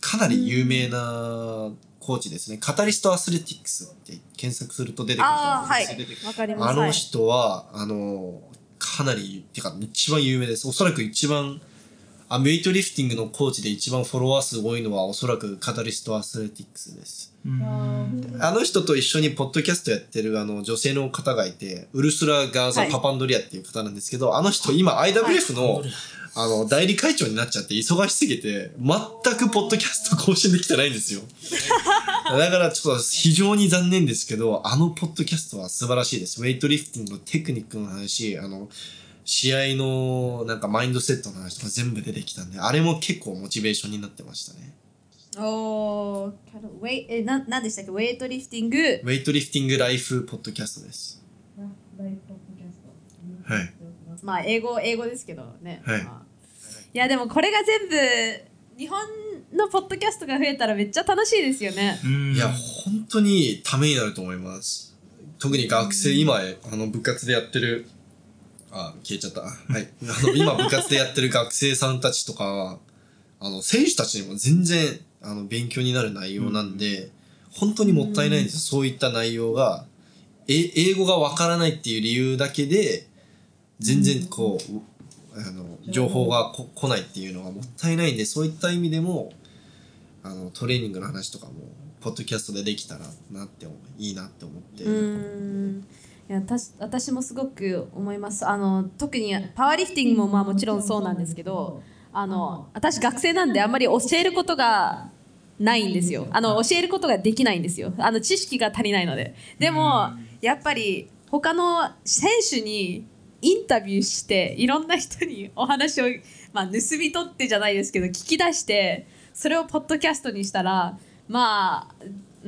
かなり有名なコーチですね。カタリストアスレティックスって検索すると出てくるとああは思うんですよ。い。わかります。あの人は、あの、かなり、てか一番有名です。おそらく一番、あウェイトリフティングのコーチで一番フォロワー数多いのはおそらくカタリストアスレティックスです。ーうん。あの人と一緒にポッドキャストやってるあの女性の方がいて、ウルスラ・ガーザ・はい。パパンドリアっていう方なんですけど、あの人今 IWF の、あの代理会長になっちゃって忙しすぎて、全くポッドキャスト更新できてないんですよ。<laughs> だからちょっと非常に残念ですけど、あのポッドキャストは素晴らしいです。ウェイトリフティングのテクニックの話、あの、試合のなんかマインドセットの話とか全部出てきたんで、あれも結構モチベーションになってましたね。おーウェイえななんでしたっけ？ウェイトリフティング？ウェイトリフティングライフポッドキャストです。はい。まあ英語英語ですけどね、はいまあいやでもこれが全部日本のポッドキャストが増えたらめっちゃ楽しいですよねうんいや、本当にためになると思います。特に学生、今、あの、部活でやってる、あ、消えちゃった。はい。あの、今、部活でやってる学生さんたちとかは、あの、選手たちにも全然、あの、勉強になる内容なんで、本当にもったいないんですよ。そういった内容が、え、英語がわからないっていう理由だけで、全然こう、あの、情報がこ来ないっていうのはもったいないんで、そういった意味でも、あのトレーニングの話とかもポッドキャストでできたらなっていいなって思って、いや私私もすごく思います。あの特にパワーリフティングもまあもちろんそうなんですけどあの私学生なんであんまり教えることがないんですよ。あの教えることができないんですよ。あの知識が足りないので。でもやっぱり他の選手にインタビューしていろんな人にお話を、まあ、盗み取ってじゃないですけど聞き出してそれをポッドキャストにしたらまあ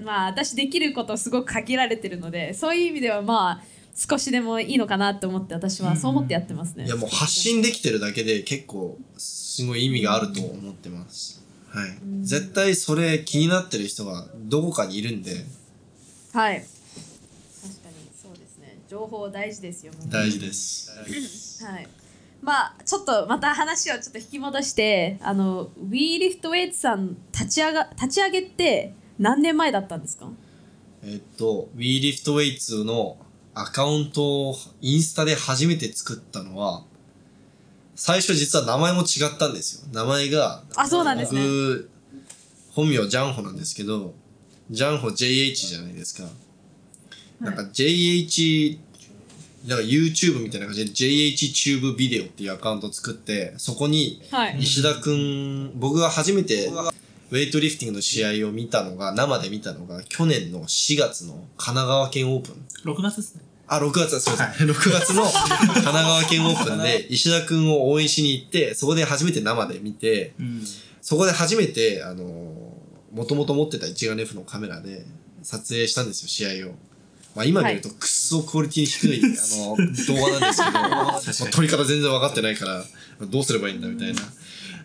まあ私できることすごく限られてるのでそういう意味ではまあ少しでもいいのかなと思って私はそう思ってやってますね。いやもう発信できてるだけで結構すごい意味があると思ってます、はい、絶対それ気になってる人がどこかにいるんで。はい情報大事ですよ。大事です、はい。まあちょっとまた話をちょっと引き戻してあの WeLiftWeights さん立ち上が立ち上げって何年前だったんですか？えっと WeLiftWeights のアカウントをインスタで初めて作ったのは最初実は名前も違ったんですよ名前があそうなんですね。僕本名ジャンホなんですけどジャンホ JH じゃないですかなんか JH なんか YouTube みたいな感じで JHTube ビデオっていうアカウントを作って、そこにはい。石田くん、僕が初めてウェイトリフティングの試合を見たのが、生で見たのが去年の4月の神奈川県オープン。6月ですね。あ、6月だ、すいません。6月の <laughs> 神奈川県オープンで石田くんを応援しに行って、そこで初めて生で見て、うん。そこで初めて、あのもともと持ってた一眼レフのカメラで撮影したんですよ、試合を。まあ今見るとくっそクオリティ低い、<laughs> あの、動画なんですけど、<laughs> まあ撮り方全然分かってないから、どうすればいいんだみたいな。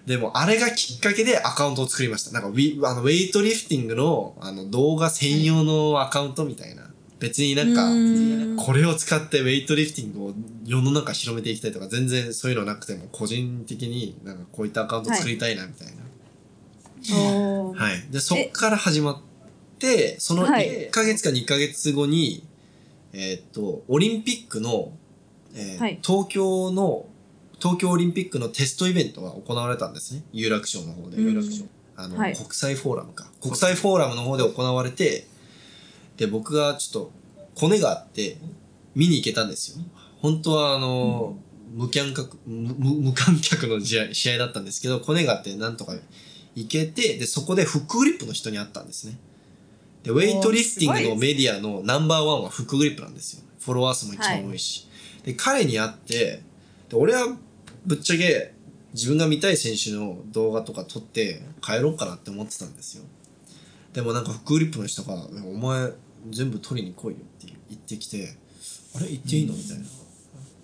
でも、あれがきっかけでアカウントを作りました。なんかウィ、あの、ウェイトリフティングの、あの、動画専用のアカウントみたいな。別になんか、うんこれを使ってウェイトリフティングを世の中広めていきたいとか、全然そういうのなくても、個人的になんかこういったアカウント作りたいなみたいな。おーはい。で、そっから始まって、そのはい1ヶ月か2ヶ月後に、えーっと、オリンピックの、えーはい東京の、東京オリンピックのテストイベントが行われたんですね。有楽町の方で。うん有楽町。あの、はい国際フォーラムか。国際フォーラムの方で行われて、で、僕がちょっと、コネがあって、見に行けたんですよ。本当はあの、無観客、無無無観客の試合試合だったんですけど、コネがあってなんとか行けて、で、そこでフックグリップの人に会ったんですね。で、ウェイトリフティングのメディアのナンバーワンはフックグリップなんですよ。フォロワー数も一番多いし。で、彼に会って、で、俺はぶっちゃけ自分が見たい選手の動画とか撮って帰ろうかなって思ってたんですよ。でもなんかフックグリップの人が、お前全部取りに来いよって言ってきて、あれ行っていいのみたいな。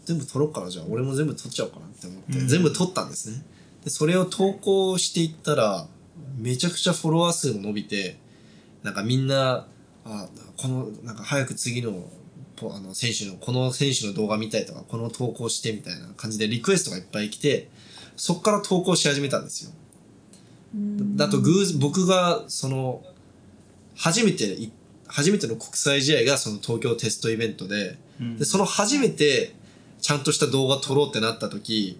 全部撮ろうからじゃあ俺も全部撮っちゃおうかなって思って、うん全部撮ったんですね。で、それを投稿していったら、めちゃくちゃフォロワー数が伸びて、なんかみんな、あ、この、なんか早く次の、ポあの、選手の、この選手の動画見たいとか、この投稿してみたいな感じでリクエストがいっぱい来て、そっから投稿し始めたんですよ。うんだと偶然、僕が、その、初めてい、初めての国際試合がその東京テストイベントで、うんで、その初めて、ちゃんとした動画撮ろうってなった時、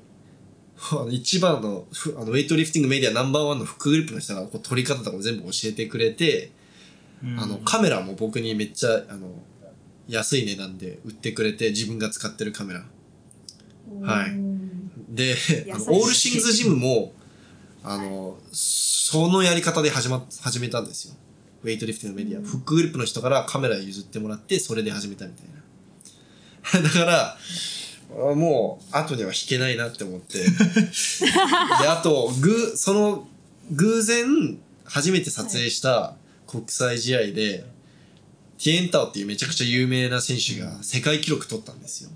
一番の、ふあの、ウェイトリフティングメディアナンバーワンのフックグリップの人がこう撮り方とかも全部教えてくれて、うんあの、カメラも僕にめっちゃ、あの、安い値段で売ってくれて、自分が使ってるカメラ。はいで、あのオールシングズジムも、あの、そのやり方で始ま、始めたんですよ。ウェイトリフティングのメディア。フックグリップの人からカメラ譲ってもらって、それで始めたみたいな。<laughs> だから、あもう、後には引けないなって思って。<laughs> で、あと、ぐ、その、偶然、初めて撮影した国際試合で、ティエンタオっていうめちゃくちゃ有名な選手が世界記録取ったんですよ。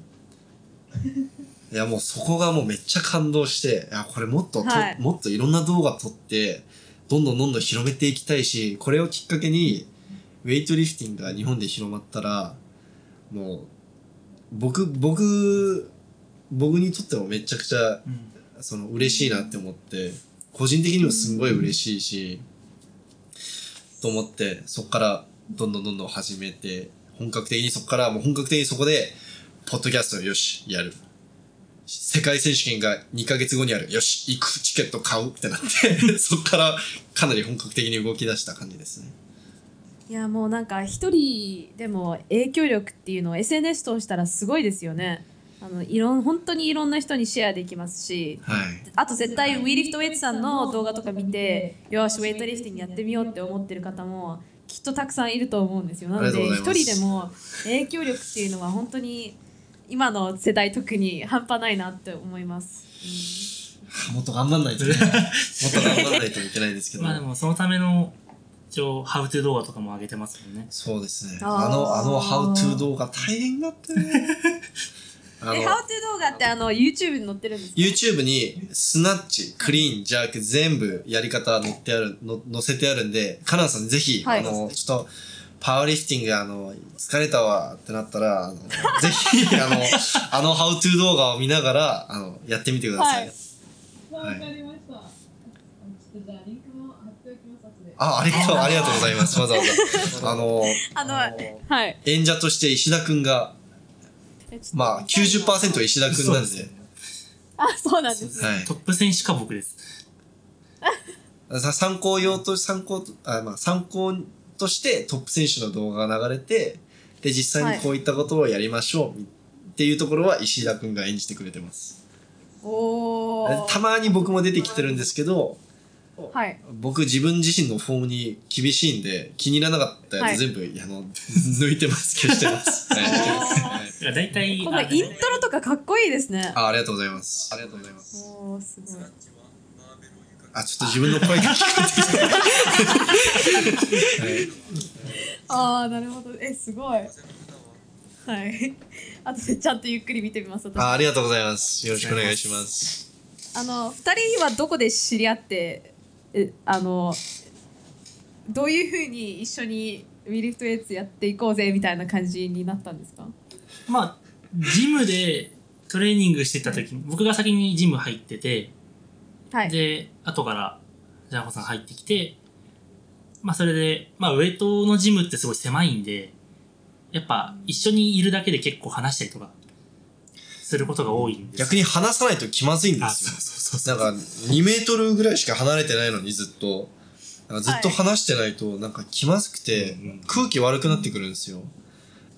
いやもうそこがもうめっちゃ感動して、いやこれもっとと、はいもっといろんな動画撮って、どんどんどんどん広めていきたいし、これをきっかけに、ウェイトリフティングが日本で広まったら、もう、僕、僕、僕にとってもめちゃくちゃ、うんその嬉しいなって思って、個人的にもすんごい嬉しいし、と思って、そこからどんどんどんどん始めて、本格的にそこからもう本格的にそこで、ポッドキャストよし、やる。世界選手権が2ヶ月後にある。よし、行くチケット買うってなって、<laughs> そこからかなり本格的に動き出した感じですね。いやもうなんか一人でも影響力っていうのを SNS 通したらすごいですよね。あのいろん本当にいろんな人にシェアできますしはい。あと絶対 WeLiftWeight さんの動画とか見てよしウェイトリフティングやってみようって思ってる方もきっとたくさんいると思うんですよなので一人でも影響力っていうのは本当に今の世代特に半端ないなって思います、もっと頑張んないとね。<laughs> もっと頑張んないといけないですけど。まあでもそのための一応ハウトゥー動画とかも上げてますもんねそうですね。あーあの、あの、How to 動画大変だったね。<laughs> あうん、のえ、How to 動画ってあの YouTube に載ってるんですか？YouTube にスナッチ、クリーン、ジャーク全部やり方載ってある、の載せてあるんで、カナンさんぜひ、はいあの、ちょっと、パワーリフティング、あの、疲れたわってなったら、あの <laughs> ぜひ、あの、あの、ハウトゥー動画を見ながら、あの、やってみてください。はいわかりました。あリンクも貼っておきます後で。あ、ありがとう、ありがとうございます。わざわざ。<laughs> あの、あのはい演者として石田くんが、まあ、90%石田くんなんで、あそうなんですね。はい。トップ選手か僕です。さ参考用と参考とあ、まあ、参考としてトップ選手の動画が流れてで実際にこういったことをやりましょうみっっていうところは石田くんが演じてくれてます。おー。たまに僕も出てきてるんですけどはい。僕自分自身のフォームに厳しいんで気に入らなかったやはい。つ全部、あの <laughs> 抜いてます。消してます、<laughs> はい。はいいや大体このイントロとかかっこいいですね。あありがとうございます。ありがとうございますおーすごい。あちょっと自分の声が聞こえてきた、は <laughs> いああなるほど。えすごい。はい。あとでちゃんとゆっくり見てみます私。あありがとうございます。よろしくお願いします。あの二人はどこで知り合ってえあのどういうふうに一緒にウィリフトウェイツやっていこうぜみたいな感じになったんですか？まあジムでトレーニングしてた時に僕が先にジム入っててはい。で後からジャンホさん入ってきてまあそれでまあウェイトのジムってすごい狭いんでやっぱ一緒にいるだけで結構話したりとかすることが多いんです。逆に話さないと気まずいんであすよ。そうそうそうなんか2メートルぐらいしか離れてないのにずっと。ずっと話してないとなんか気まずくて空気悪くなってくるんですよ。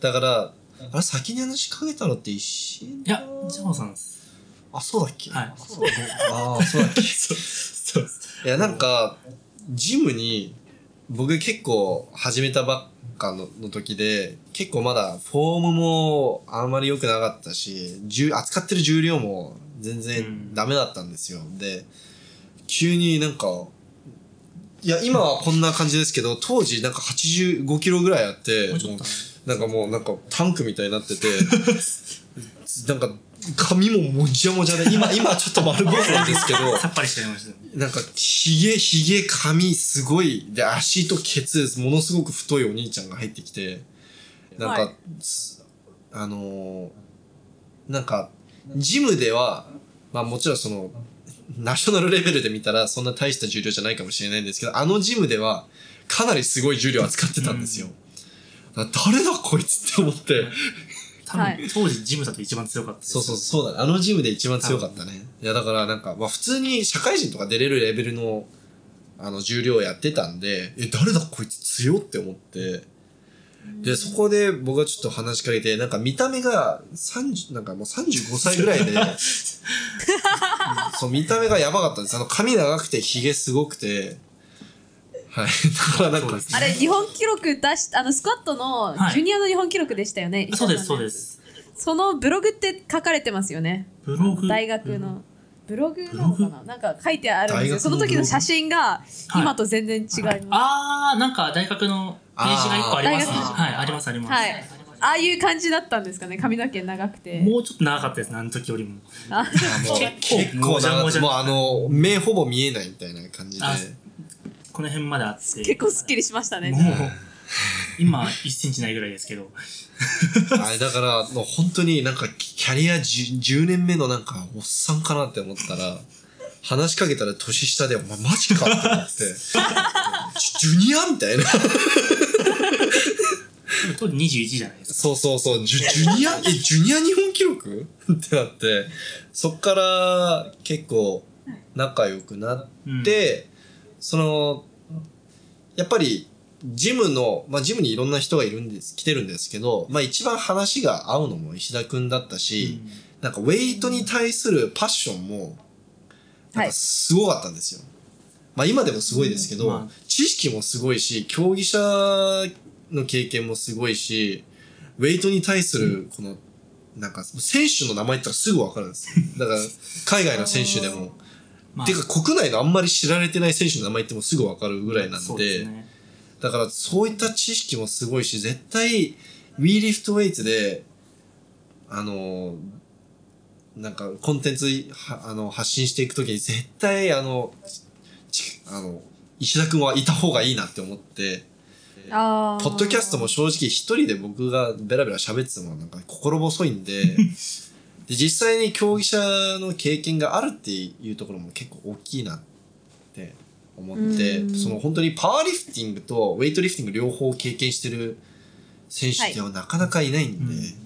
だからあれ先に話しかけたのって一瞬いやジャさんです。あそうだっけ？はい。ああそうだっけ。<laughs> そうそう。いやなんかジムに僕結構始めたばっかのの時で結構まだフォームもあんまり良くなかったし重扱ってる重量も全う然ん。ダメだったんですよ、で急になんかいや今はこんな感じですけど当時なんか85キロぐらいあってなんかもうなんかタンクみたいになってて <laughs> なんか髪ももじゃもじゃで今今ちょっと丸坊主なんですけど <laughs> さっぱりしちゃいましたなんか、ひげ、ひげ、髪、すごい、で、足とケツ、ものすごく太いお兄ちゃんが入ってきて、なんか、はいすあのーなんか、ジムでは、まあもちろんその、ナショナルレベルで見たらそんな大した重量じゃないかもしれないんですけど、あのジムでは、かなりすごい重量扱ってたんですよ。だ誰だこいつって思って。多分、はい当時ジムだと一番強かったですそうそう、そうだね。あのジムで一番強かったね。いや、だからなんか、まあ普通に社会人とか出れるレベルの、あの、重量やってたんで、え、誰だこいつ強って思って。で、そこで僕がちょっと話しかけて、なんか見た目が30、なんかもう35歳ぐらいで、<laughs> そう、見た目がやばかったんです。あの、髪長くて、髭すごくて、はい。だからなんかあれ日本記録出しあのスクワットのはい。ジュニアの日本記録でしたよね、そうですそうすです。そのブログって書かれてますよね。ブログ？大学の。ブログなのかな？なんか書いてあるんですよ。大学のその時の写真がはい。今と全然違います、あーなんか大学のページが1個ありますね。あー。はいありますあります、はい。ああいう感じだったんですかね髪の毛長くて。もうちょっと長かったです。ねあの時よりも。あもう結結構構もじゃもじゃもうあの、目ほぼ見えないみたいな感じで。あこの辺まであって。結構すっきりしましたね。もう今1センチないぐらいですけど。あれだから、もう本当になんかキャリア 10, 10年目のなんかおっさんかなって思ったら、話しかけたら年下で、お前マジかって思って、ジュジュニアみたいな。当時21じゃないですか。そうそうそう、ジュジュニア？え、ジュニア日本記録？ってなって、そっから結構仲良くなって、その、やっぱり、ジムの、まあジムにいろんな人がいるんです、来てるんですけど、まあ一番話が合うのも石田くんだったし、なんかウェイトに対するパッションも、なんかすごかったんですよ。まあ今でもすごいですけど、うんま知識もすごいし、競技者の経験もすごいし、ウェイトに対するこの、なんか選手の名前って言ったらすぐわかるんですよ。だから海外の選手でも。まあ。てか国内のあんまり知られてない選手の名前ってもすぐわかるぐらいなんそうで、ね。だからそういった知識もすごいし、絶対、ウィーリフトウェイツで、あの、なんかコンテンツはあの発信していくときに絶対あの、ちあの、石田くんはいた方がいいなって思って、あー。ポッドキャストも正直一人で僕がベラベラ喋っててもなんか心細いんで、<laughs> で、実際に競技者の経験があるっていうところも結構大きいなって思ってう、ん。その本当にパワーリフティングとウェイトリフティング両方経験してる選手ってはなかなかいないんで、うんうん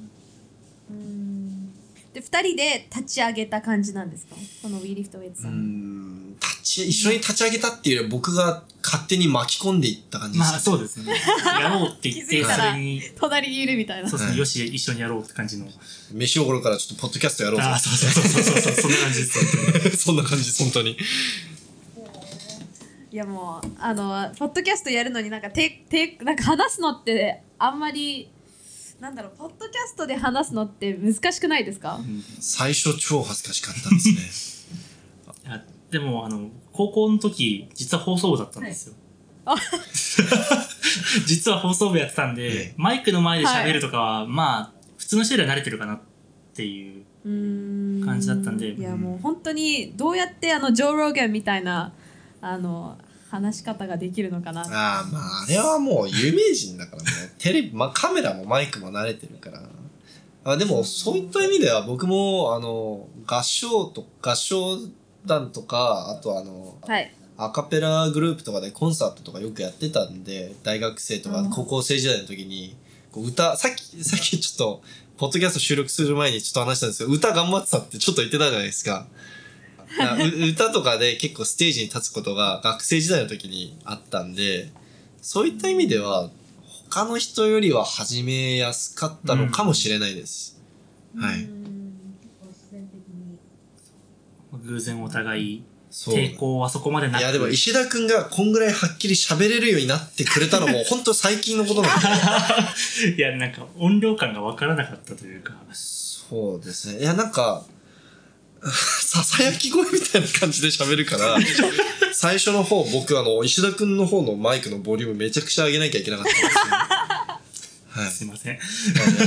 で2人で立ち上げた感じなんですか？このウィーリフトウェイツうさん、ん、立ち一緒に立ち上げたっていうより僕が勝手に巻き込んでいった感じです。まあそうですね。<laughs> やろうって言って、気づいたらそれに、隣にいるみたいなそうですね、はいよし、一緒にやろうって感じの。飯おごるからちょっとポッドキャストやろうあ、そうそうそうそうそう、<laughs> そんな感じです。そんな感じです、本当に。いやもうあのポッドキャストやるのになんかててなんか話すのってあんまりなんだろうポッドキャストで話すのって難しくないですか？うん最初超恥ずかしかったですね。<laughs> いやでも、あの、高校の時、実は放送部だったんですよ。あ <laughs> <laughs> 実は放送部やってたんで、ええマイクの前で喋るとかは、まあ、普通の人よりは慣れてるかなっていう。感じだったんでいやもう本当にどうやってあのジョー・ローガンみたいなあの話し方ができるのかなああ、まあ、あれはもう有名人だからね。<laughs> テレビ、まあカメラもマイクも慣れてるから。あでも、そういった意味では僕も、あの、合唱と、合唱団とか、あとあの、はいアカペラグループとかでコンサートとかよくやってたんで、大学生とかうん高校生時代の時に、こう歌、さっき、さっきちょっと、ポッドキャスト収録する前にちょっと話したんですけど、歌頑張ってたってちょっと言ってたじゃないですか。あう <laughs> 歌とかで結構ステージに立つことが学生時代の時にあったんで、そういった意味では、他の人よりは始めやすかったのかもしれないです。はい。偶然お互い、そう。抵抗はそこまでなく。いやでも石田くんがこんぐらいはっきり喋れるようになってくれたのも <laughs> 本当最近のことなんでいや、なんか音量感がわからなかったというか。そうですね。いやなんか、ささやき声みたいな感じで喋るから、<laughs> 最初の方僕あの石田くんの方のマイクのボリュームめちゃくちゃ上げなきゃいけなかったんですよ。はい。すいません。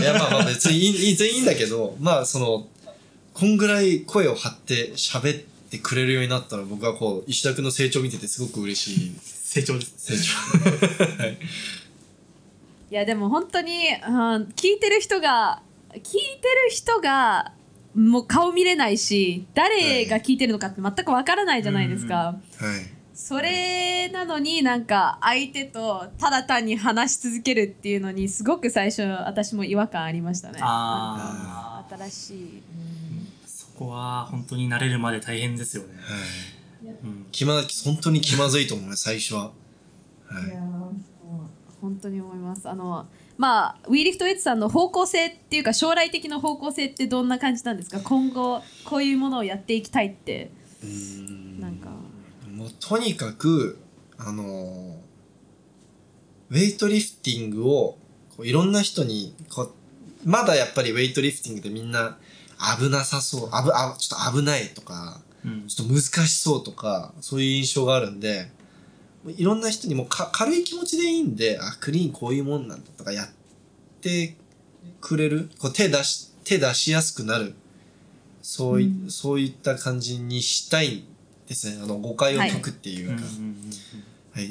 いやまあまあ別にいい全然いいんだけど、まあその、こんぐらい声を張って喋ってくれるようになったら僕はこう、石田くんの成長を見ててすごく嬉しい成長です。成長。はい。いやでも本当に、うん聞いてる人が聞いてる人がもう顔見れないし誰が聞いてるのかって全くわからないじゃないですか、はい。それなのになんか相手とただ単に話し続けるっていうのにすごく最初私も違和感ありましたねああ、新しい、そこは本当に慣れるまで大変ですよね。はい。うん。気ま、本当に気まずいと思うね、最初は。はいい。やー本当に思いますあのまあウィーリフトウェッツさんの方向性っていうか将来的な方向性ってどんな感じなんですか？今後こういうものをやっていきたいって。うーん。なんか。もうとにかく、あのーウェイトリフティングをこういろんな人にこう、まだやっぱりウェイトリフティングでみんな危なさそう、あぶ、あ、ちょっと危ないとか、うん。ちょっと難しそうとか、そういう印象があるんで、いろんな人にもか軽い気持ちでいいんで、あ、クリーンこういうもんなんだとかやってくれる、こう手出し、手出しやすくなる、そうい、そういった感じにしたいですね。あの、誤解を解くっていうか、うんうんう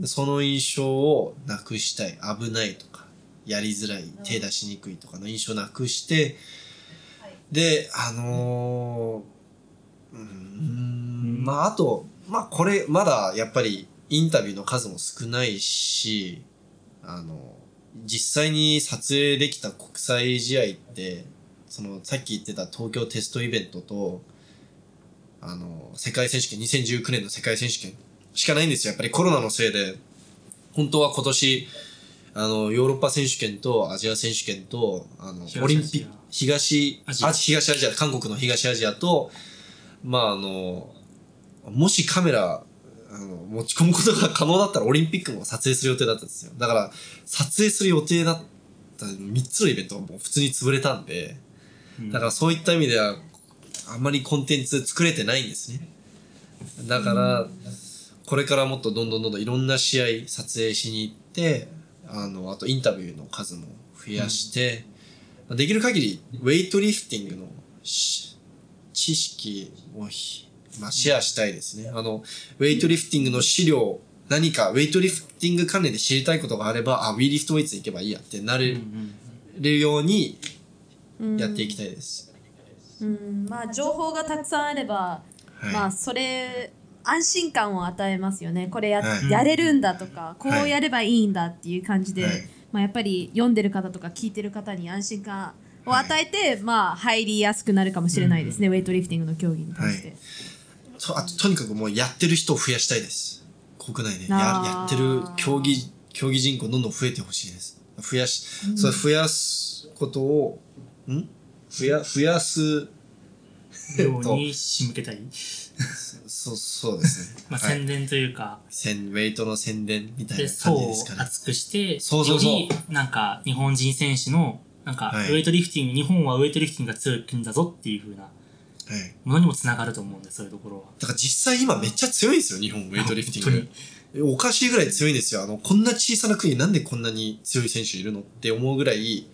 ん。はい。その印象をなくしたい。危ないとか、やりづらい、手出しにくいとかの印象をなくして、で、あのーうーん、まあ、あと、まあ、これ、まだ、やっぱり、インタビューの数も少ないし、あの、実際に撮影できた国際試合って、その、さっき言ってた東京テストイベントと、あの、世界選手権、2019年の世界選手権しかないんですよ。やっぱりコロナのせいで、本当は今年、あの、ヨーロッパ選手権とアジア選手権と、あのオリンピック、東アジア。あ東アジア、韓国の東アジアと、まああの、もしカメラ、あの、持ち込むことが可能だったらオリンピックも撮影する予定だったんですよ。だから、撮影する予定だった3つのイベントがもう普通に潰れたんで、うんだからそういった意味では、あんまりコンテンツ作れてないんですね。だから、これからもっとどんどんどんどんいろんな試合撮影しに行って、あの、あとインタビューの数も増やして、できる限りウェイトリフティングのし知識をひ、まあ、シェアしたいですね。あの、ウェイトリフティングの資料、何かウェイトリフティング関連で知りたいことがあれば、あ、ウィーリフトウェイツ行けばいいやってなれんるようにやっていきたいです。うん。まあ情報がたくさんあれば、はい。まあそれ安心感を与えますよね。これや,、はい。やれるんだとかこうやればいいんだっていう感じで、はい。まあ、やっぱり読んでる方とか聞いてる方に安心感を与えて、まあ入りやすくなるかもしれないですね、ウェイトリフティングの競技に対して、とあととにかくもうやってる人を増やしたいです。国内で。ややってる競技競技人口どんどん増えてほしいです。増やし、それ増やすことをん？増や増やすように仕向けたり、そうそうですね、<laughs> まあ、はい。宣伝というか、宣ウェイトの宣伝みたいでな感じですかね。厚くして、そうそうそう。よりなんか日本人選手の、なんかはい。ウェイトリフティング、日本はウェイトリフティングが強い国だぞっていう風なはいものにもつながると思うんで、そういうところは。だから実際今めっちゃ強いんですよ日本ウェイトリフティン本グおかしいぐらい強いんですよあのこんな小さな国になんでこんなに強い選手いるのって思うぐらい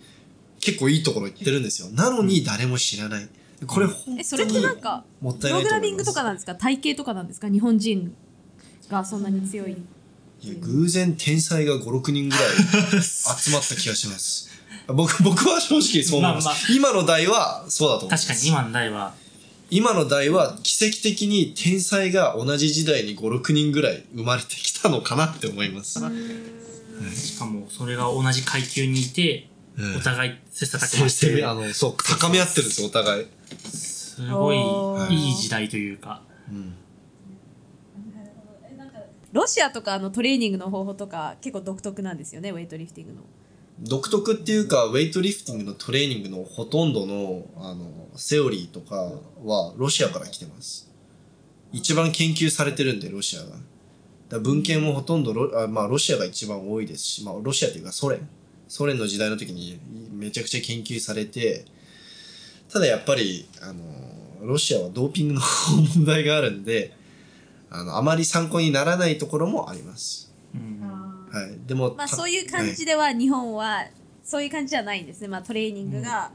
結構いいところ行ってるんですよ。なのに誰も知らない。これ本えそれっ当にてなんかもったいプログラないと思います。ミングとかなんですか体型とかなんですか？日本人がそんなに強い。いや偶然天才が56人ぐらい集まった気がします。僕僕は正直そう思います、まあま今の代はそうだと思います。確かに今の代は、今の代は奇跡的に天才が同じ時代に56人ぐらい生まれてきたのかなって思います、しかもそれが同じ階級にいて、うん。お互い切磋琢磨して、あのそう高め合ってるんですよお互い、すごいいい時代というか、うん。ロシアとかのトレーニングの方法とか結構独特なんですよねウェイトリフティングの。独特っていうかウェイトリフティングのトレーニングのほとんどのあのセオリーとかはロシアから来てます。一番研究されてるんでロシアが。だ文献もほとんどロあ、まあ、ロシアが一番多いですし、まあ、ロシアというかソ連。ソ連の時代の時にめちゃくちゃ研究されてただやっぱりあのロシアはドーピングの問題があるんであのあまり参考にならないところもあります、うん。はい、でもたまあそういう感じでは日本はそういう感じじゃないんですね。まあトレーニングが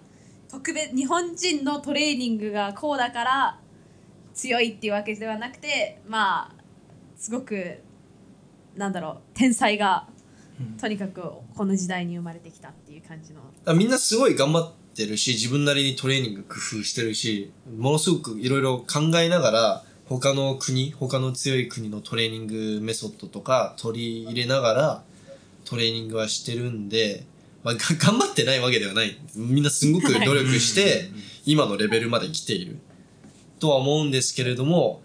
特別日本人のトレーニングがこうだから強いっていうわけではなくてまあすごくなんだろう天才がうん。とにかくこの時代に生まれてきたっていう感じの。だからみんなすごい頑張ってるし自分なりにトレーニング工夫してるしものすごくいろいろ考えながら他の国他の強い国のトレーニングメソッドとか取り入れながらトレーニングはしてるんで、まあ、が <laughs> 頑張ってないわけではない。みんなすごく努力して今のレベルまで来ている。とは思うんですけれども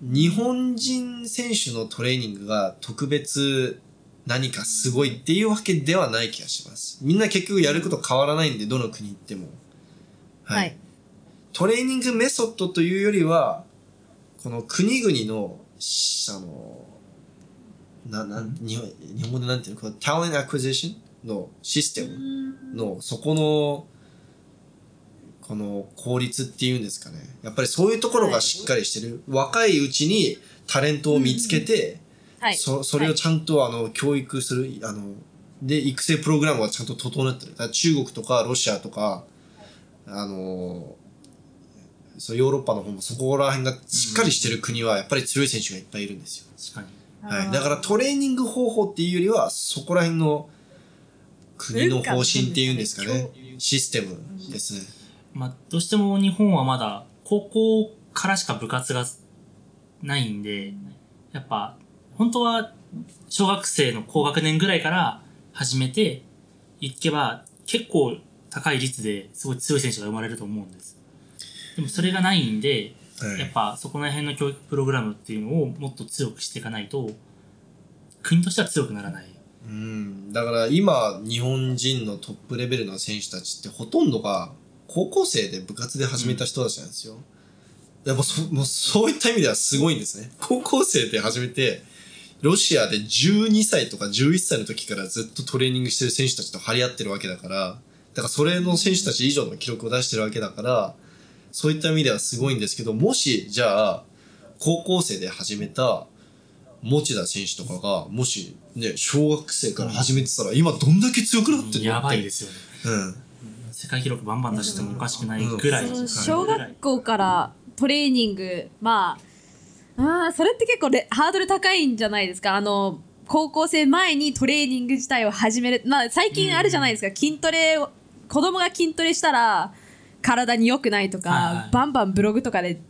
日本人選手のトレーニングが特別何かすごいっていうわけではない気がします。みんな結局やること変わらないんで、どの国行っても。はい。トレーニングメソッドというよりは、この国々の、しあの、な、なん、日本日本語でなんていうの？この talent acquisition のシステムの、そこの、この効率っていうんですかね。やっぱりそういうところがしっかりしてる。若いうちにタレントを見つけて、はいそそれをちゃんと、あの教育するあので育成プログラムがちゃんと整ってる中国とかロシアとかあのそうヨーロッパの方もそこら辺がしっかりしてる国はやっぱり強い選手がいっぱいいるんですよ、確かに。はい、だからトレーニング方法っていうよりはそこら辺の国の方針っていうんですかねシステムですねまあ、どうしても日本はまだ高校からしか部活がないんで、やっぱ、本当は小学生の高学年ぐらいから始めていけば結構高い率ですごい強い選手が生まれると思うんです。でもそれがないんで、はいやっぱそこら辺の教育プログラムっていうのをもっと強くしていかないと、国としては強くならない。うん、だから今日本人のトップレベルの選手たちってほとんどが高校生で部活で始めた人たちなんですよ。でもそもうそういった意味ではすごいんですね。高校生で始めて、ロシアで12歳とか11歳の時からずっとトレーニングしてる選手たちと張り合ってるわけだから、だからそれの選手たち以上の記録を出してるわけだから、そういった意味ではすごいんですけど、もしじゃあ高校生で始めた持田選手とかが、もしね、小学生から始めてたら、今どんだけ強くなってるの？って。やばいですよね。うん。世界記録バンバン出してもおかしくないぐらい。小学校からトレーニングまああーそれって結構レハードル高いんじゃないですか？あの高校生前にトレーニング自体を始めるまあ最近あるじゃないですか、筋トレを子供が筋トレしたら体に良くないとか、はいはいバンバンブログとかで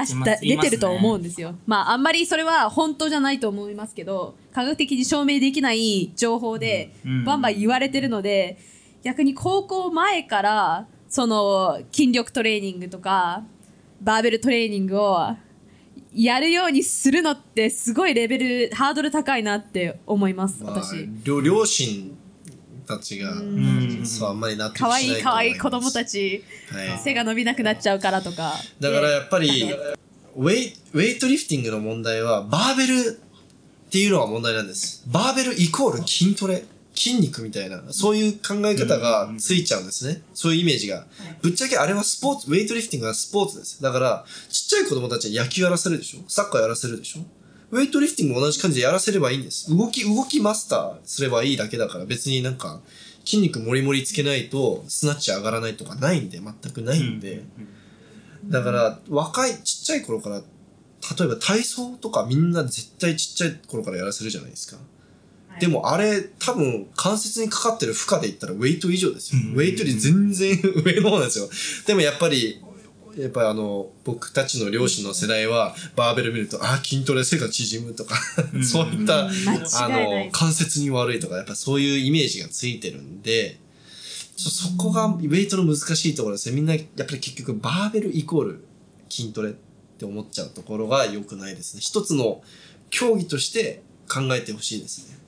出した出てると思うんですよ。まああんまりそれは本当じゃないと思いますけど科学的に証明できない情報でうんバンバン言われてるので、逆に高校前からその筋力トレーニングとかバーベルトレーニングをやるようにするのってすごいレベルハードル高いなって思います、まあ私両両親たちが、ん。そうあんまり納得し可ない愛い可愛い子供たち、ちはい、背が伸びなくなっちゃうからとか。だからでやっぱりウェイウェイトリフティングの問題はバーベルっていうのが問題なんです。バーベルイコール筋トレ筋肉みたいなそういう考え方がついちゃうんですね。そういうイメージが。ぶっちゃけあれはスポーツウェイトリフティングはスポーツです。だからちっちゃい子供たちは野球やらせるでしょ？サッカーやらせるでしょ？ウェイトリフティングも同じ感じでやらせればいいんです。動き動きマスターすればいいだけだから別になんか筋肉もりもりつけないとスナッチ上がらないとかないんで全くないんで、だから若いちっちゃい頃から例えば体操とかみんな絶対ちっちゃい頃からやらせるじゃないですか、でもあれ多分関節にかかってる負荷で言ったらウェイト以上ですよ、うん。ウェイトより全然上の方なんですよ。でもやっぱりやっぱりあの僕たちの両親の世代はバーベル見るとあ筋トレ背が縮むとかうん。そういった、あの関節に悪いとかやっぱそういうイメージがついてるんでそそこがウェイトの難しいところですね。みんなやっぱり結局バーベルイコール筋トレって思っちゃうところが良くないですね。一つの競技として考えてほしいですね。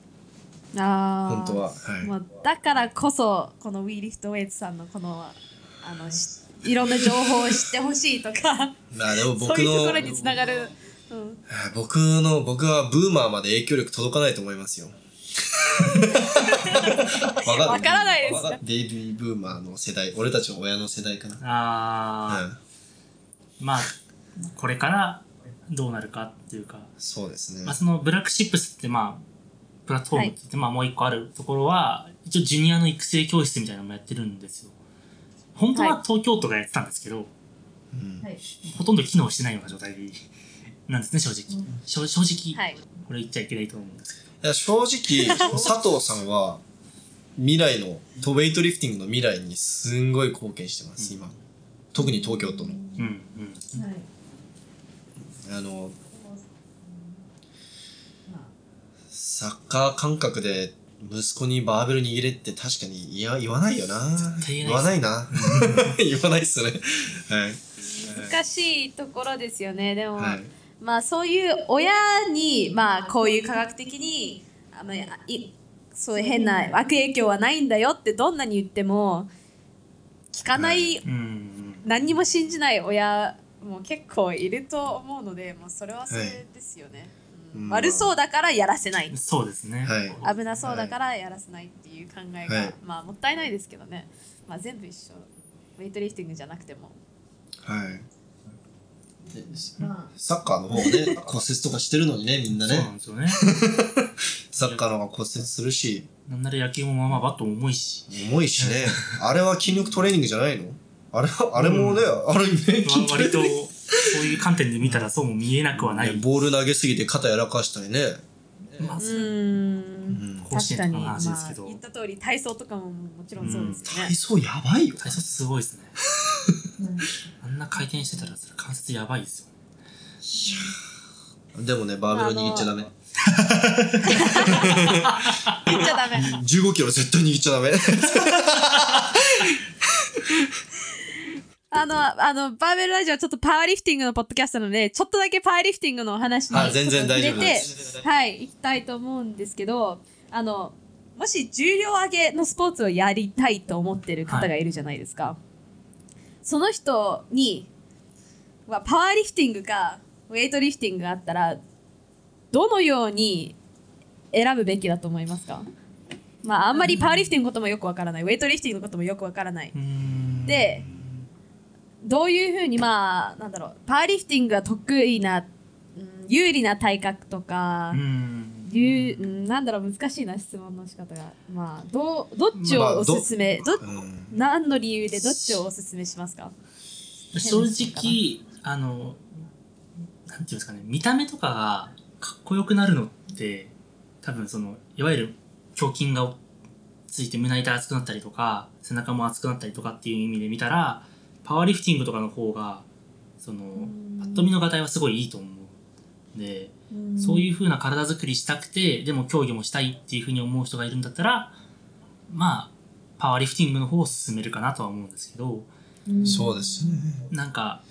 あー。本当は。はい。もうだからこそこの We Lift Weights さんのこのあのしいろんな情報を知ってほしいとか。まあでもそう僕のいうところにつながる、うん、僕の僕はブーマーまで影響力届かないと思いますよ。<laughs> わかわからないです。ベイビーブーマーの世代俺たちの親の世代かな。ああ、うん。まあこれからどうなるかっていうか、そうですね。まあ、そのブラックシップスってまあプラットフォームって言って、まあもう一個あるところは一応ジュニアの育成教室みたいなのもやってるんですよ本当は東京都がやってたんですけど、うん。ほとんど機能してないような状態なんですね正直、正正直、はい。これ言っちゃいけないと思うんですけど。いや正直佐藤さんは未来のウェイトリフティングの未来にすんごい貢献してます、今。特に東京都の。うんうん。あのサッカー感覚で息子にバーベル握れって確かに言わ言わないよな。対言えない言わないな。<laughs> 言わないっすね。はい。難しいところですよね。でも、はい。まあそういう親にまあこういう科学的にあのいそういう変な悪影響はないんだよってどんなに言っても聞かない、うんうん。何にも信じない親も結構いると思うので、まあ、それはそれですよね、うんうん悪そうだからやらせない。そうですね、はい。危なそうだからやらせないっていう考えが、はい。まあもったいないですけどね、まあ、全部一緒。ウェイトリフティングじゃなくても。はい。でサッカーの方ね <laughs> 骨折とかしてるのにねみんなそうなんねですよね。<laughs> サッカーの方が骨折するし。なんなら野球もまあまあバットも重いし。重いしね。あれは筋力トレーニングじゃないの？あれはあれもね、ある意味ねわ筋トレ割とそういう観点で見たらそうも見えなくはない、ねボール投げすぎて肩やらかしたりね。まあうーん甲子園とかの確かに、まあ、話ですけど、言った通り体操とかももちろんそうですよね。体、操やばいよ。体操すごいですね。あんな回転してたらそれ関節やばいですよ。でもねバーベル握っちゃダメ。<laughs> 言っちゃダメ。15キロ絶対握っちゃダメ <laughs> あの、あの、バーベルラジオはちょっとパワーリフティングのポッドキャストなので、ちょっとだけパワーリフティングのお話にあ全然大丈夫触れてですはい、行きたいと思うんですけど、あの、もし重量上げのスポーツをやりたいと思ってる方がいるじゃないですか。その人に、はパワーリフティングか、ウェイトリフティングがあったら、どのように選ぶべきだと思いますか？まあ、あんまりパワーリフティングのこともよくわからない、ウェイトリフティングのこともよくわからない。でどういうふうにまあなんだろうパワーリフティングが得意な、うん有利な体格とか、うん。いううんなんだろう難しいな質問の仕方がまあどうどっちまあをおすすめ、どうん。何の理由でどっちをおすすめしますか？正直あのなんていうんですかね見た目とかがかっこよくなるのって多分そのいわゆる胸筋がついて胸板熱くなったりとか背中も熱くなったりとかっていう意味で見たらパワーリフティングとかの方がそのパッと見のがたいはすごいいいと思う。でそういう風な体作りしたくてでも競技もしたいっていう風に思う人がいるんだったらまあパワーリフティングの方を進めるかなとは思うんですけどそうですね。なんか